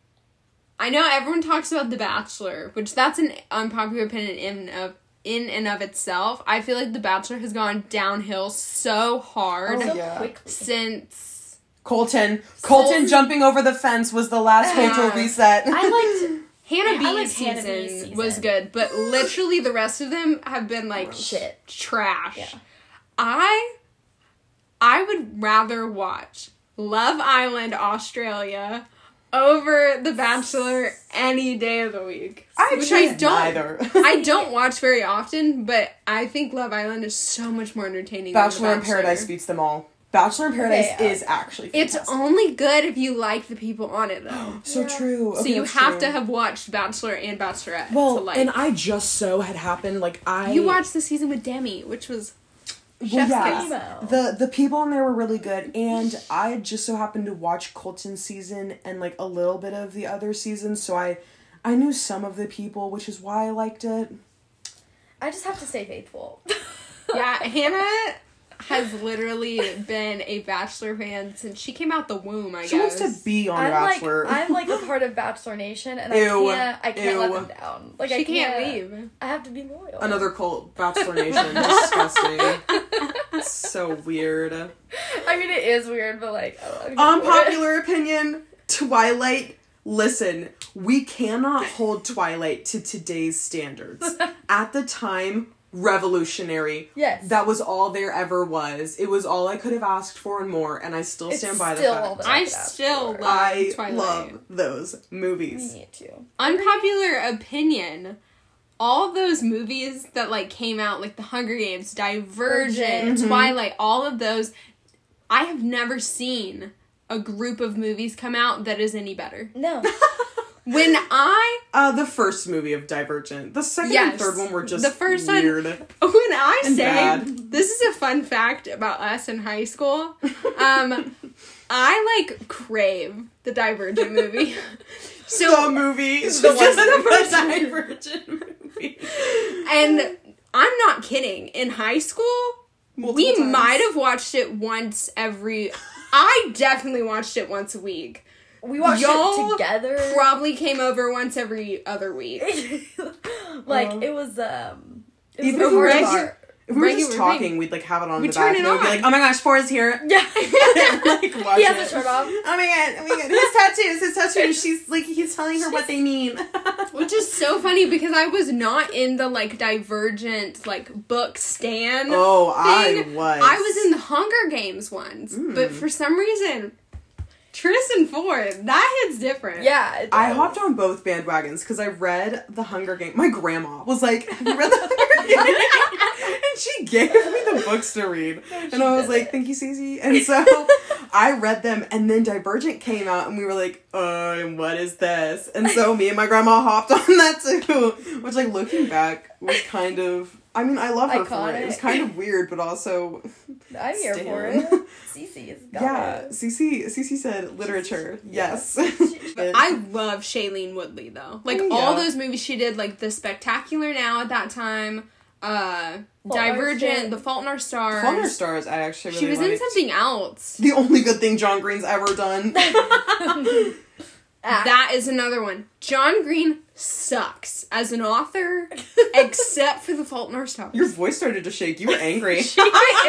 i know everyone talks about the bachelor which that's an unpopular opinion in of in and of itself i feel like the bachelor has gone downhill so hard Oh, yeah. since Colton. Colton Colton- jumping over the fence was the last cultural Yeah. reset. I liked Hannah Yeah, I B's liked season, Hannah B's season. was good, but literally the rest of them have been like Shit. trash. Yeah. I I would rather watch Love Island Australia over The Bachelor any day of the week. I which I don't neither. I don't watch very often, but I think Love Island is so much more entertaining. than The Bachelor in Paradise beats them all. Bachelor in Paradise Okay, is actually It's only good if you like the people on it though. so Yeah. true. so you have true. to have watched Bachelor and Bachelorette to Well, like and I just so had happened like I You watched the season with Demi, which was well, Chef's yeah, kiss. The the people in there were really good, and I just so happened to watch Colton's season and like a little bit of the other seasons, so I I knew some of the people, which is why I liked it. I just have to stay faithful. yeah. Hannah, has literally been a Bachelor fan since she came out the womb. I She guess. wants to be on I'm Bachelor. like I'm like a part of Bachelor Nation, and Ew. I can't I can't Ew. let them down. Like she I can't, can't, leave. I have to be loyal. Another cult, Bachelor Nation. Disgusting. So weird. I mean, it is weird, but like oh, I'm here for it. Unpopular opinion Twilight. Listen, we cannot hold Twilight to today's standards. At the time, revolutionary. Yes. That was all there ever was. It was all I could have asked for and more, and I still It's stand by the fact. that I still love I Twilight. love those movies. Me too. Unpopular opinion. All those movies that like came out, like The Hunger Games, Divergent, Mhm. Twilight, all of those, I have never seen a group of movies come out that is any better. No. When I Uh, the first movie of Divergent. The second and third one were just The first one- weird. when I And say bad. this is a fun fact about us in high school. Um, I like crave the Divergent movie. the So movie. The one- just the first the. Divergent movie. and I'm not kidding. In high school, Multiple we times. might have watched it once every. I definitely watched it once a week. We watched Y'all it together. Probably came over once every other week. like Uh, it was um it was even a if we were hard just- If we were Regular just thing. talking, we'd like have it on We'd the turn back, it and we'd be like, "Oh my gosh, four is here!" Yeah. like, watch he has it. his shirt off. Oh my god! Oh my god! His tattoos, his tattoos. She's like, he's telling her what they mean. Which is so funny because I was not in the like divergent like book stand. oh, I was. I was in the Hunger Games ones, Mm. but for some reason, Tris and Four that hits different. Yeah. I hopped on both bandwagons because I read The Hunger Games. My grandma was like, "Have you read The Hunger Games?" and she gave me the books to read, and I was like, "Thank you, Cece." And so I read them, and then Divergent came out, and we were like, "Uh, and what is this?" And so me and my grandma hopped on that too, which, like, looking back, was kind of. I mean, I love her for it. It was kind of weird, but also, I'm here for it. Cece is got yeah. it. Cece, Cece said literature. Yes. I love Shailene Woodley though. Like Oh, all those movies she did, like The Spectacular Now at that time, uh Fault Divergent, The Fault in Our Stars. Fault in Our Stars, I actually really she was in something else. The only good thing John Green's ever done. Ah, That is another one. John Green sucks as an author, except for The Fault in Our Stars. Your voice started to shake. You were angry. I,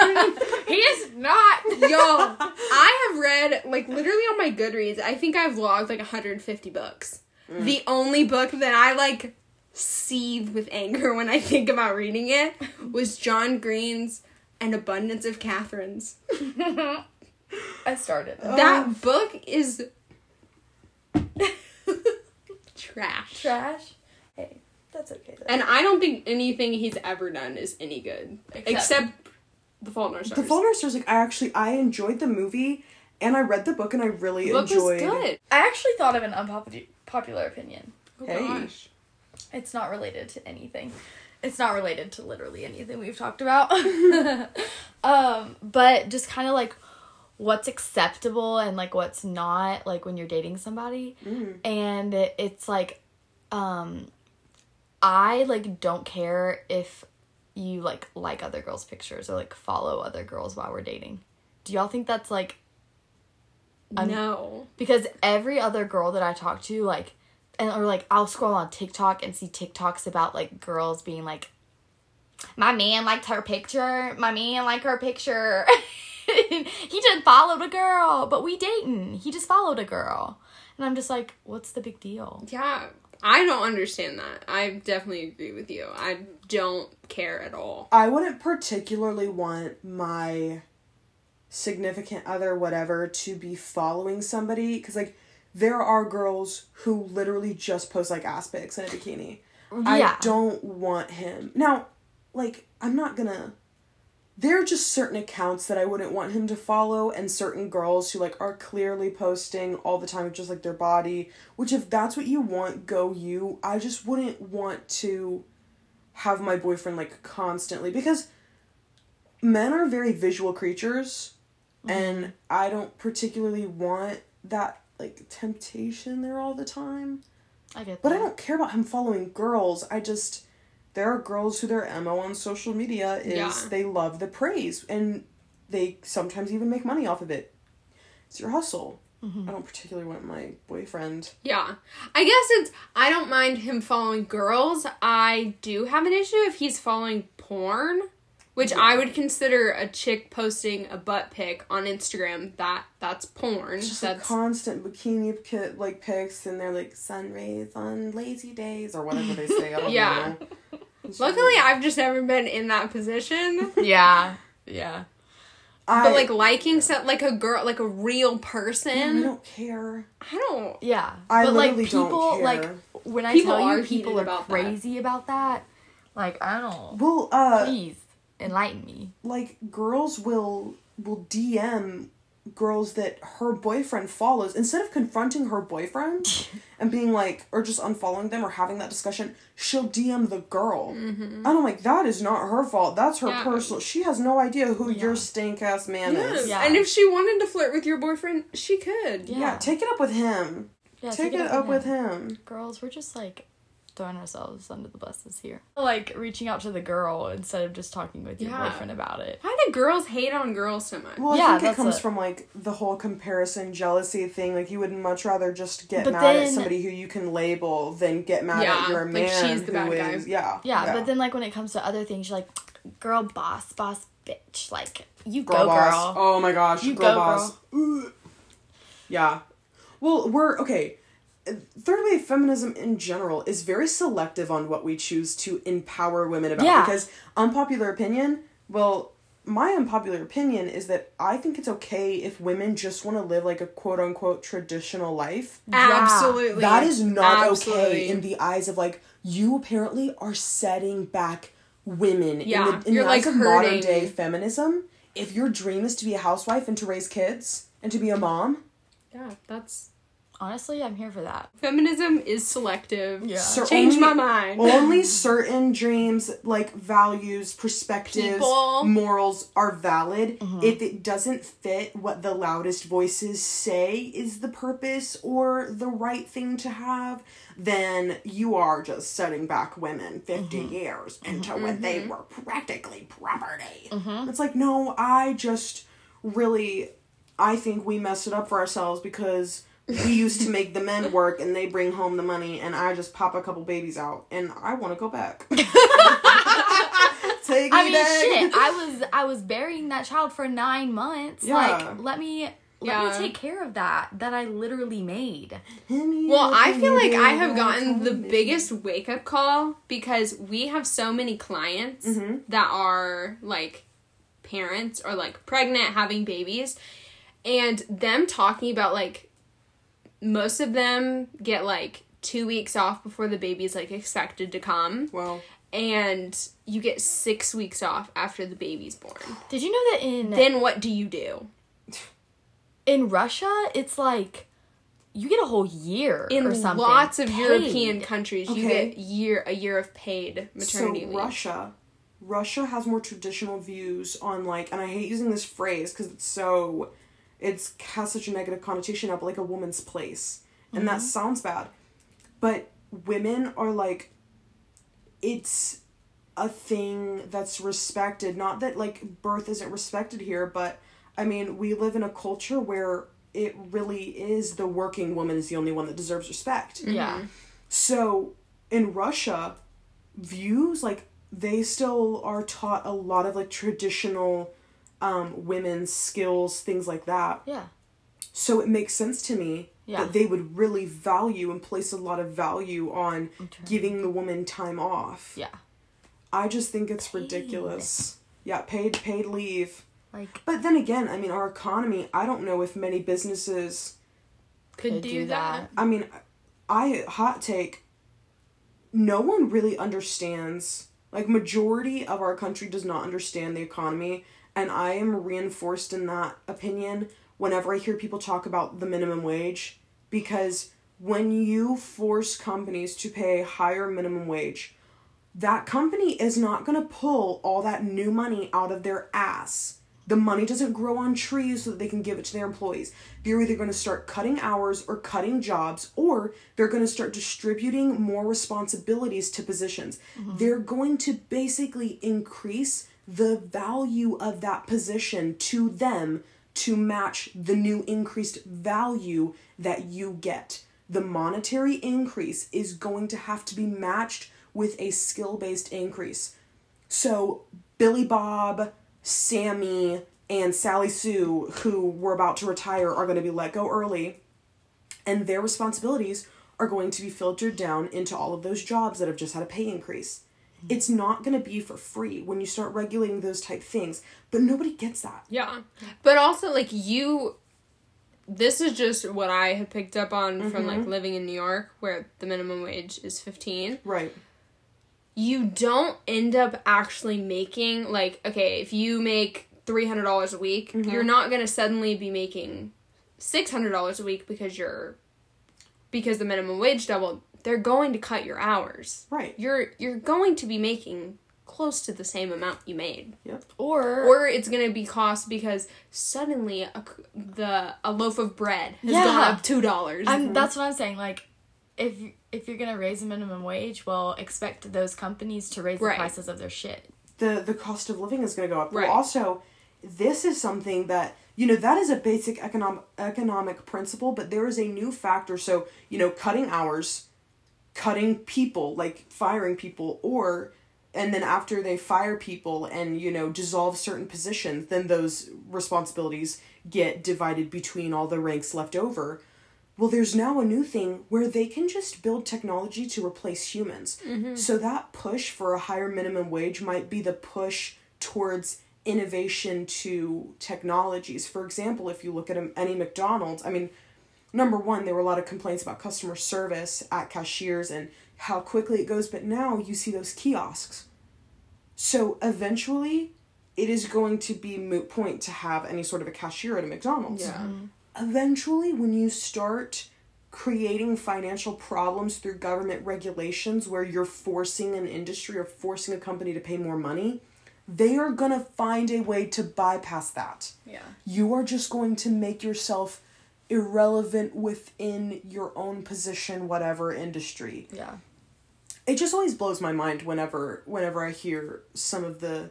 am he is not. Y'all, I have read like literally on my Goodreads. I think I've logged like 150 books. Mm. The only book that I like seethe with anger when I think about reading it was John Green's An Abundance of Katherines. I started. it. That book is trash. Trash. Hey, that's okay. Though. And I don't think anything he's ever done is any good. Except- Except, The Fault in Our Stars. the Stars. Fault in Our Stars, like I actually I enjoyed the movie and I read the book and I really The book enjoyed. was good. I actually thought of an unpopular opinion. Oh, Hey. gosh. It's not related to anything. It's not related to literally anything we've talked about. um, but just kind of like what's acceptable and like what's not like when you're dating somebody. Mm. And it, it's like um I like don't care if you like like other girls' pictures or like follow other girls while we're dating. Do y'all think that's like I'm- no. because every other girl that I talk to, like, and or like I'll scroll on TikTok and see TikToks about like girls being like, my man liked her picture, my man liked her picture. he just followed a girl, but we dating. He just followed a girl, and I'm just like, what's the big deal? Yeah, I don't understand that. I definitely agree with you. I don't care at all. I wouldn't particularly want my significant other whatever to be following somebody because like there are girls who literally just post like ass pics in a bikini. Yeah, I don't want him. Now, like, I'm not gonna. There are just certain accounts that I wouldn't want him to follow, and certain girls who, like, are clearly posting all the time just, like, their body. Which, if that's what you want, go you. I just wouldn't want to have my boyfriend, like, constantly. Because men are very visual creatures, mm-hmm. and I don't particularly want that, like, temptation there all the time. I get that. But I don't care about him following girls. I just there are girls who their mo on social media is Yeah. they love the praise and they sometimes even make money off of it it's your hustle Mm-hmm. i don't particularly want my boyfriend Yeah. I guess it's I don't mind him following girls. I do have an issue if he's following porn, which I would consider a chick posting a butt pic on Instagram. That that's porn. just like That's constant bikini pi- like pics and they're like sun rays on lazy days or whatever they say i don't Yeah. know luckily I've just never been in that position. Yeah. Yeah. I, But like liking so like a girl like a real person. I don't care I don't Yeah. I but like literally don't people care. like when I People tell you people are about that. crazy about that, like I don't well uh please enlighten me. like girls will will DM girls that her boyfriend follows instead of confronting her boyfriend and being like or just unfollowing them or having that discussion she'll DM the girl and I'm like that is not her fault that's her Mm-hmm. Yeah. personal she has no idea who your stink ass man Yes. is Yeah. And if she wanted to flirt with your boyfriend, she could. Yeah. yeah take it up with him Yeah, take, it up with him Girls, we're just like throwing ourselves under the buses here. Like reaching out to the girl instead of just talking with your Yeah. boyfriend about it. Why do girls hate on girls so much? well I Yeah, think it comes it. from like the whole comparison jealousy thing like you would much rather just get But mad at somebody who you can label than get mad Yeah, at your like man she's the who bad guy. is- yeah Yeah, but then like when it comes to other things, you're like, girl boss, boss bitch. Like you Girl go boss. girl. Oh my gosh, You girl go, boss. Ugh. Yeah. Well, we're okay. Third wave feminism in general is very selective on what we choose to empower women about. Yeah. Because unpopular opinion, well, my unpopular opinion is that I think it's okay if women just want to live like a quote unquote traditional life. Absolutely. That is not Absolutely. okay in the eyes of like you apparently are setting back women Yeah, in the, in you're, the eyes like, of modern day feminism. If your dream is to be a housewife and to raise kids and to be a mom, Yeah, that's Honestly, I'm here for that. feminism is selective. Yeah. cer- Change only- my mind. only certain dreams, like values, perspectives, People. morals are valid. Mm-hmm. If it doesn't fit what the loudest voices say is the purpose or the right thing to have, then you are just setting back women 50 Mm-hmm. years into when they were practically property. Mm-hmm. It's like, no, I just really, I think we messed it up for ourselves because we used to make the men work and they bring home the money and I just pop a couple babies out and I want to go back. Take me I mean, back. shit. I was I was burying that child for nine months. Yeah. Like, let me let Yeah. me take care of that that I literally made. Well, I feel like I have gotten the biggest wake up call because we have so many clients Mm-hmm. that are like parents or like pregnant, having babies, and them talking about like most of them get like two weeks off before the baby's like expected to come, Well, and you get six weeks off after the baby's born. Did you know that in Then what do you do? in Russia it's like you get a whole year In or something. lots of paid. European countries, you Okay. get year a year of paid maternity so leave. Russia, Russia has more traditional views on like, and I hate using this phrase because it's so, it's has such a negative connotation of like a woman's place, and that mm-hmm. sounds bad, but women are like, it's a thing that's respected. Not that like birth isn't respected here, but I mean we live in a culture where it really is the working woman is the only one that deserves respect. Yeah. Mm-hmm. So in Russia, views like they still are taught a lot of like traditional um, women's skills, things like that. Yeah. So it makes sense to me Yeah. that they would really value and place a lot of value on giving the woman time off. Yeah. I just think it's ridiculous. Yeah, paid paid leave. Like But then again, I mean, our economy. I don't know if many businesses could, Could do, do that. I mean, I hot take. No one really understands. Like majority of our country does not understand the economy, and I am reinforced in that opinion whenever I hear people talk about the minimum wage because when you force companies to pay higher minimum wage, that company is not going to pull all that new money out of their ass The money doesn't grow on trees so that they can give it to their employees. They're either going to start cutting hours or cutting jobs, or they're going to start distributing more responsibilities to positions. Mm-hmm. They're going to basically increase the value of that position to them to match the new increased value that you get. The monetary increase is going to have to be matched with a skill based increase. So, Billy Bob, Sammy, and Sally Sue, who were about to retire, are going to be let go early, and their responsibilities are going to be filtered down into all of those jobs that have just had a pay increase. It's not going to be for free when you start regulating those type things, but nobody gets that. Yeah. But also like you this is just what I have picked up on from mm-hmm. like living in New York where the minimum wage is 15. Right. You don't end up actually making like okay, if you make $300 a week, mm-hmm. you're not going to suddenly be making $600 a week because you're because the minimum wage doubled. They're going to cut your hours. Right. You're you're going to be making close to the same amount you made. Yep. Or, or it's gonna be cost because suddenly a, c- the a loaf of bread has Yeah. gone up two dollars. I'm, mm-hmm. that's what I'm saying. Like, if if you're gonna raise the minimum wage, well, expect those companies to raise Right. the prices of their shit. the the cost of living is going to go up. Right. Well, also, this is something that you know that is a basic economic economic principle, but there is a new factor. So you know, cutting hours, cutting people, like firing people, or and then after they fire people and you know dissolve certain positions, then those responsibilities get divided between all the ranks left over. Well, there's now a new thing where they can just build technology to replace humans. Mm-hmm. So that push for a higher minimum wage might be the push towards innovation to technologies. For example, if you look at any McDonald's, I mean, number one, there were a lot of complaints about customer service at cashiers and how quickly it goes, but now you see those kiosks. So eventually, it is going to be moot point to have any sort of a cashier at a McDonald's yeah, mm-hmm. Eventually when you start creating financial problems through government regulations where you're forcing an industry or forcing a company to pay more money they are going to find a way to bypass that Yeah. you are just going to make yourself irrelevant within your own position whatever industry Yeah. it just always blows my mind whenever whenever I hear some of the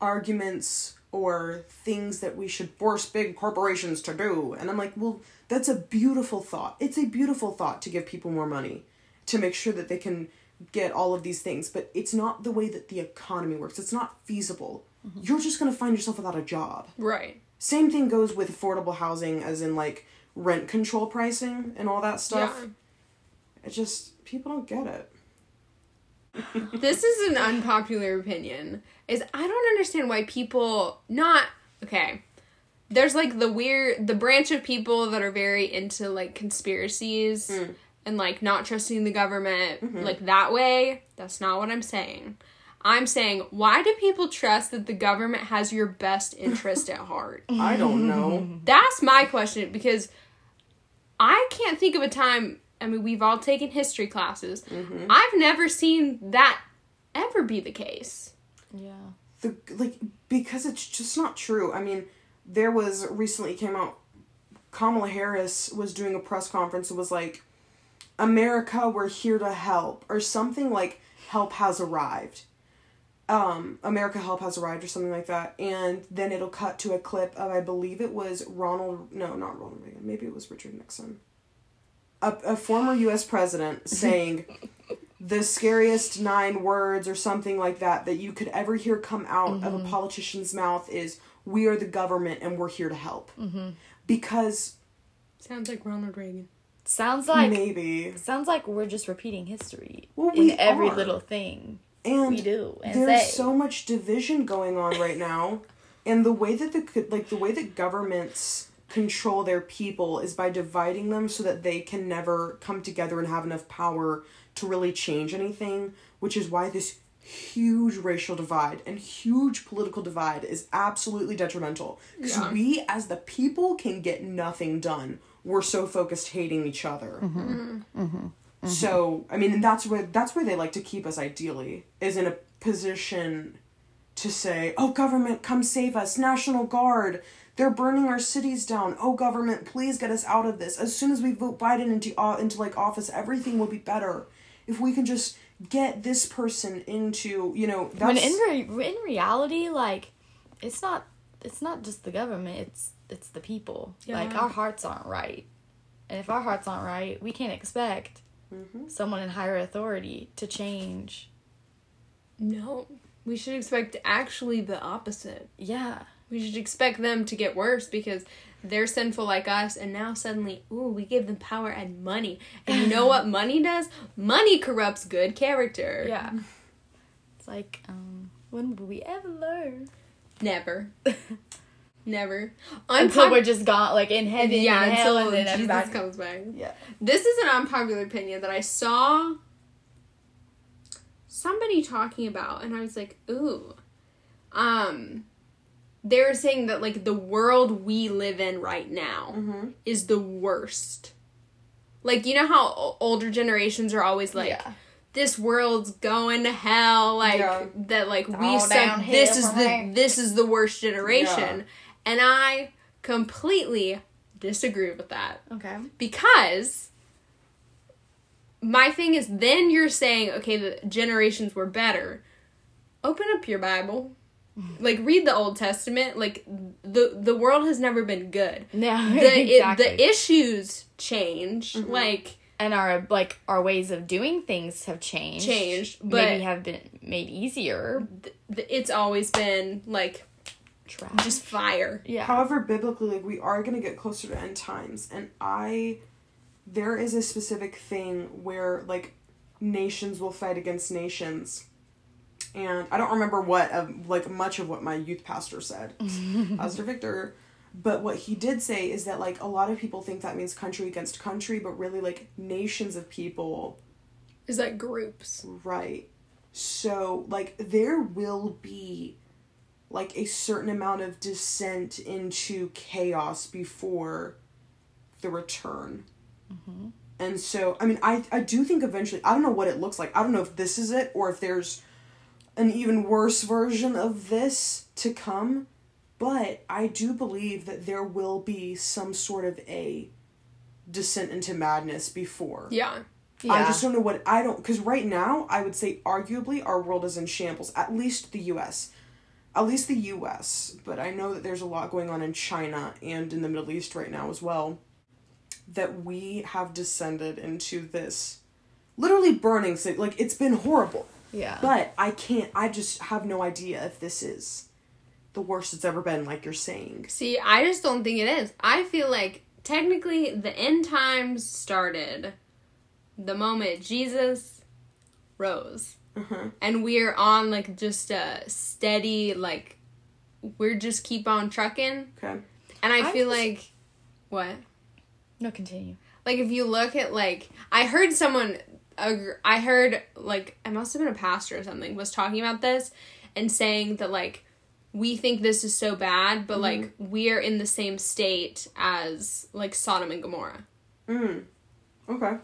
arguments or things that we should force big corporations to do. And I'm like, well, that's a beautiful thought. It's a beautiful thought to give people more money to make sure that they can get all of these things, but it's not the way that the economy works. It's not feasible. Mm-hmm. You're just going to find yourself without a job. right. Same thing goes with affordable housing as in like rent control pricing and all that stuff. Yeah. It just people don't get it. This is an unpopular opinion. Is I don't understand why people not okay. There's like the weird the branch of people that are very into like conspiracies hmm. and like not trusting the government mm-hmm. like that way. That's not what I'm saying. I'm saying why do people trust that the government has your best interest at heart? I don't know. That's my question because I can't think of a time. I mean, we've all taken history classes. Mm-hmm. I've never seen that ever be the case. Yeah. the like because it's just not true. I mean, there was recently came out Kamala Harris was doing a press conference and was like America we're here to help or something like help has arrived. Um America help has arrived or something like that and then it'll cut to a clip of I believe it was Ronald no not Ronald Reagan maybe it was Richard Nixon. A, a former US president saying the scariest nine words or something like that that you could ever hear come out of a mm-hmm. politician's mouth is we are the government and we're here to help mm-hmm. because Sounds like Ronald Reagan. Sounds like maybe sounds like we're just repeating history Well, in every are. little thing and we do and there's say. so much division going on right now and the way that the like the way that governments control their people is by dividing them so that they can never come together and have enough power to really change anything which is why this huge racial divide and huge political divide is absolutely detrimental because Yeah. we as the people can get nothing done we're so focused hating each other mm-hmm. Mm-hmm. Mm-hmm. so I mean, and that's where that's where they like to keep us. Ideally, is in a position to say, "Oh government, come save us. National Guard, they're burning our cities down. Oh government, please get us out of this. As soon as we vote Biden into uh, into like office, everything will be better. If we can just get this person into, you know, that's when in re- in reality, like, it's not it's not just the government. It's it's the people. Like our hearts aren't right, and if our hearts aren't right, we can't expect Mhm. someone in higher authority to change. No. We should expect actually the opposite. Yeah. We should expect them to get worse because they're sinful like us, and now suddenly, ooh, we give them power and money. And you know what money does? Money corrupts good character. Yeah. It's like, um, when will we ever learn? Never. Never. Until we're just got like in heaven, yeah, and hell, until and then Jesus comes back. Yeah. This is an unpopular opinion that I saw somebody talking about, and I was like, ooh. Um, they were saying that like the world we live in right now Mhm. is the worst. Like you know how older generations are always like, yeah. this world's going to hell, like Yeah. that, like we all suck. This is the here. this is the worst generation, Yeah. and I completely disagree with that Okay. because my thing is then you're saying okay the generations were better open up your bible like read the old testament like the the world has never been good No, the exactly. it, the issues change Mm-hmm. like and our like our ways of doing things have changed. Changed, maybe but- have been made easier. th- th- it's always been like Trash. just fire yeah. However, biblically, like we are gonna get closer to end times, and I, there is a specific thing where like nations will fight against nations, and I don't remember what of like much of what my youth pastor said, Pastor Victor, but what he did say is that like a lot of people think that means country against country, but really like nations of people is that groups Right. So, like, there will be, like, a certain amount of descent into chaos before the return. Mm-hmm. And so, I mean, I, I do think eventually, I don't know what it looks like. I don't know if this is it or if there's an even worse version of this to come. But I do believe that there will be some sort of a descent into madness before. yeah yeah. I just don't know what I don't because right now I would say arguably our world is in shambles. At least the U.S. At least the U.S. But I know that there's a lot going on in China and in the Middle East right now as well. That we have descended into this literally burning city. Like it's been horrible. Yeah. But I can't. I just have no idea if this is the worst it's ever been. Like you're saying. see i just don't think it is i feel like technically the end times started the moment jesus rose Uh-huh. and we're on like just a steady like we're just keep on trucking Okay. and i I feel just- like what no, continue. like if you look at like i heard someone agr- i heard like i must have been a pastor or something was talking about this and saying that like we think this is so bad but like we're in the same state as like sodom and gomorrah Mm. Okay.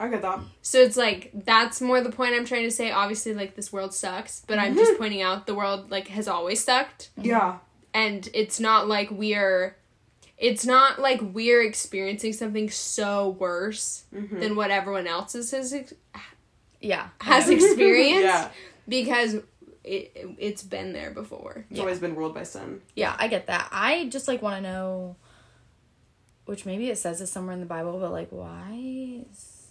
I get that. so it's like that's more the point i'm trying to say obviously like this world sucks but i'm just pointing out the world like has always sucked Yeah. and it's not like we're it's not like we're experiencing something so worse Mm-hmm. than what everyone else is, has ex- Yeah. has experienced Yeah. because it, it it's been there before. It's always been ruled by sin. Yeah, I get that. I just like want to know, which maybe it says this somewhere in the Bible, but like, why is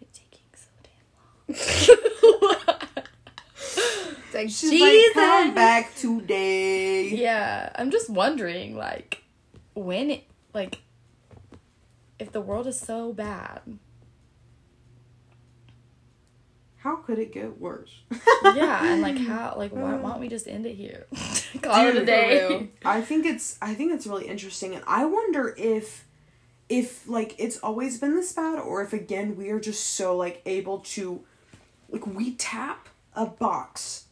it taking so damn long? It's like She's Jesus. like, come back today. yeah, I'm just wondering, like, when it, like, if the world is so bad, How could it get worse? yeah, and like how, like, why, uh. why don't we just end it here? Call it a day. I think it's I think it's really interesting and I wonder if if like it's always been this bad or if again we are just so like able to like we tap a box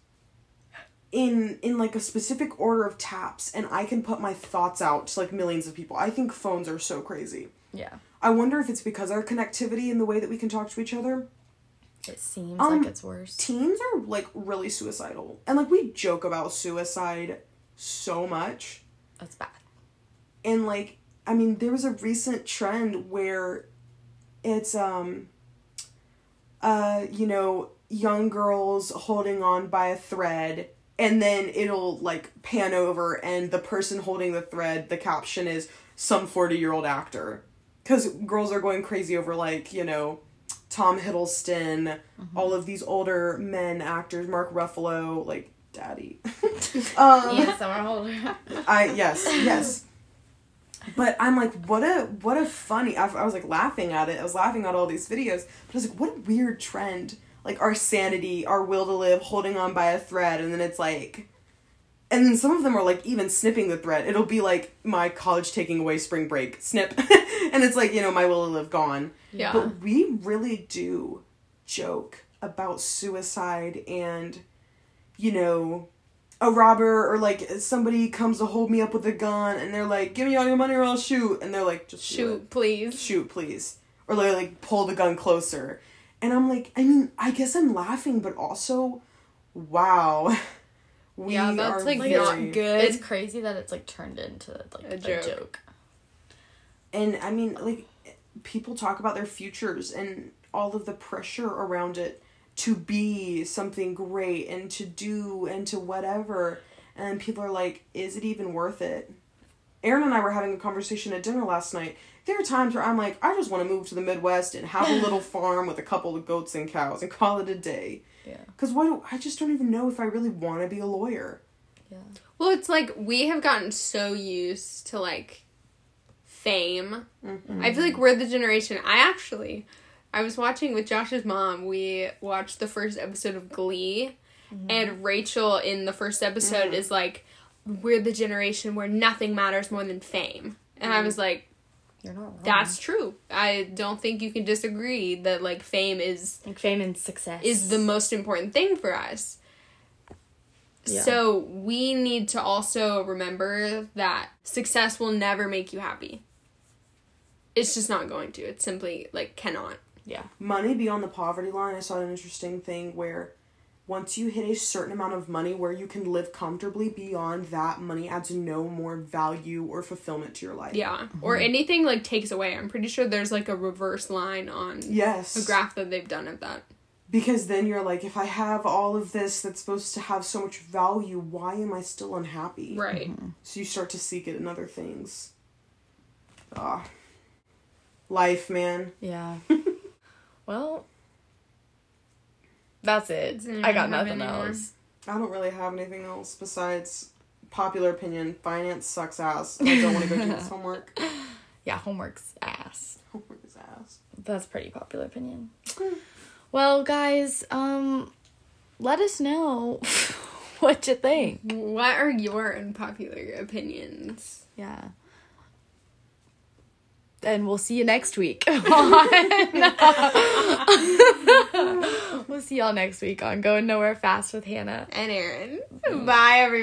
in in like a specific order of taps and I can put my thoughts out to like millions of people. I think phones are so crazy. Yeah. I wonder if it's because our connectivity and the way that we can talk to each other. It seems Um, like it's worse. Teens are like really suicidal. And like we joke about suicide so much. That's bad. And like I mean there was a recent trend where it's um uh you know young girls holding on by a thread and then it'll like pan over and the person holding the thread the caption is some 40 year old actor because girls are going crazy over like you know tom hiddleston all of these older men actors mark ruffalo like daddy um, hold her. I yes, yes. But I'm like, what a what a funny. I, I was like laughing at it. I was laughing at all these videos. But I was like, what a weird trend. Like our sanity, our will to live, holding on by a thread, and then it's like, and then some of them are like even snipping the thread. It'll be like my college taking away spring break snip, and it's like you know my will to live gone. Yeah. But we really do joke about suicide and, you know, a robber or like somebody comes to hold me up with a gun and they're like, "Give me all your money or I'll shoot," and they're like, "Just Shoot, please. shoot, please," or like, like pull the gun closer. And I'm like, I mean, I guess I'm laughing, but also, wow, we Yeah, that's, are like, very- not good. It's crazy that it's like turned into like A a, joke. joke. And I mean, like, people talk about their futures and all of the pressure around it to be something great and to do and to whatever. And people are like, is it even worth it? Aaron and I were having a conversation at dinner last night. There are times where I'm like, I just want to move to the Midwest and have a little farm with a couple of goats and cows and call it a day. Yeah. Because why do I just don't even know if I really want to be a lawyer. Yeah. Well, it's like we have gotten so used to like fame. Mm-hmm. I feel like we're the generation. I actually, I was watching with Josh's mom. We watched the first episode of Glee, and mm-hmm. Rachel in the first episode mm-hmm. is like, "We're the generation where nothing matters more than fame," and I mm. was like, You're not wrong. "That's true. I don't think you can disagree that like fame is like fame and success is the most important thing for us. Yeah. So we need to also remember that success will never make you happy. It's just not going to. It simply like cannot. yeah. money beyond the poverty line i saw an interesting thing where once you hit a certain amount of money where you can live comfortably beyond that money adds no more value or fulfillment to your life Yeah. Or anything like takes away. I'm pretty sure there's like a reverse line on yes a graph that they've done of that. because then you're like if i have all of this that's supposed to have so much value why am i still unhappy Right. so you start to seek it in other things ah life man Yeah. well, that's it. I got nothing else. i don't really have anything else besides popular opinion finance sucks ass i don't want to go do this homework Yeah, homework's ass. homework is ass That's pretty popular opinion. well, guys, um, let us know what you think. What are your unpopular opinions? Yeah. And we'll see you next week. we'll see y'all next week on Going Nowhere Fast with Hannah. And Aaron. Mm. Bye everybody.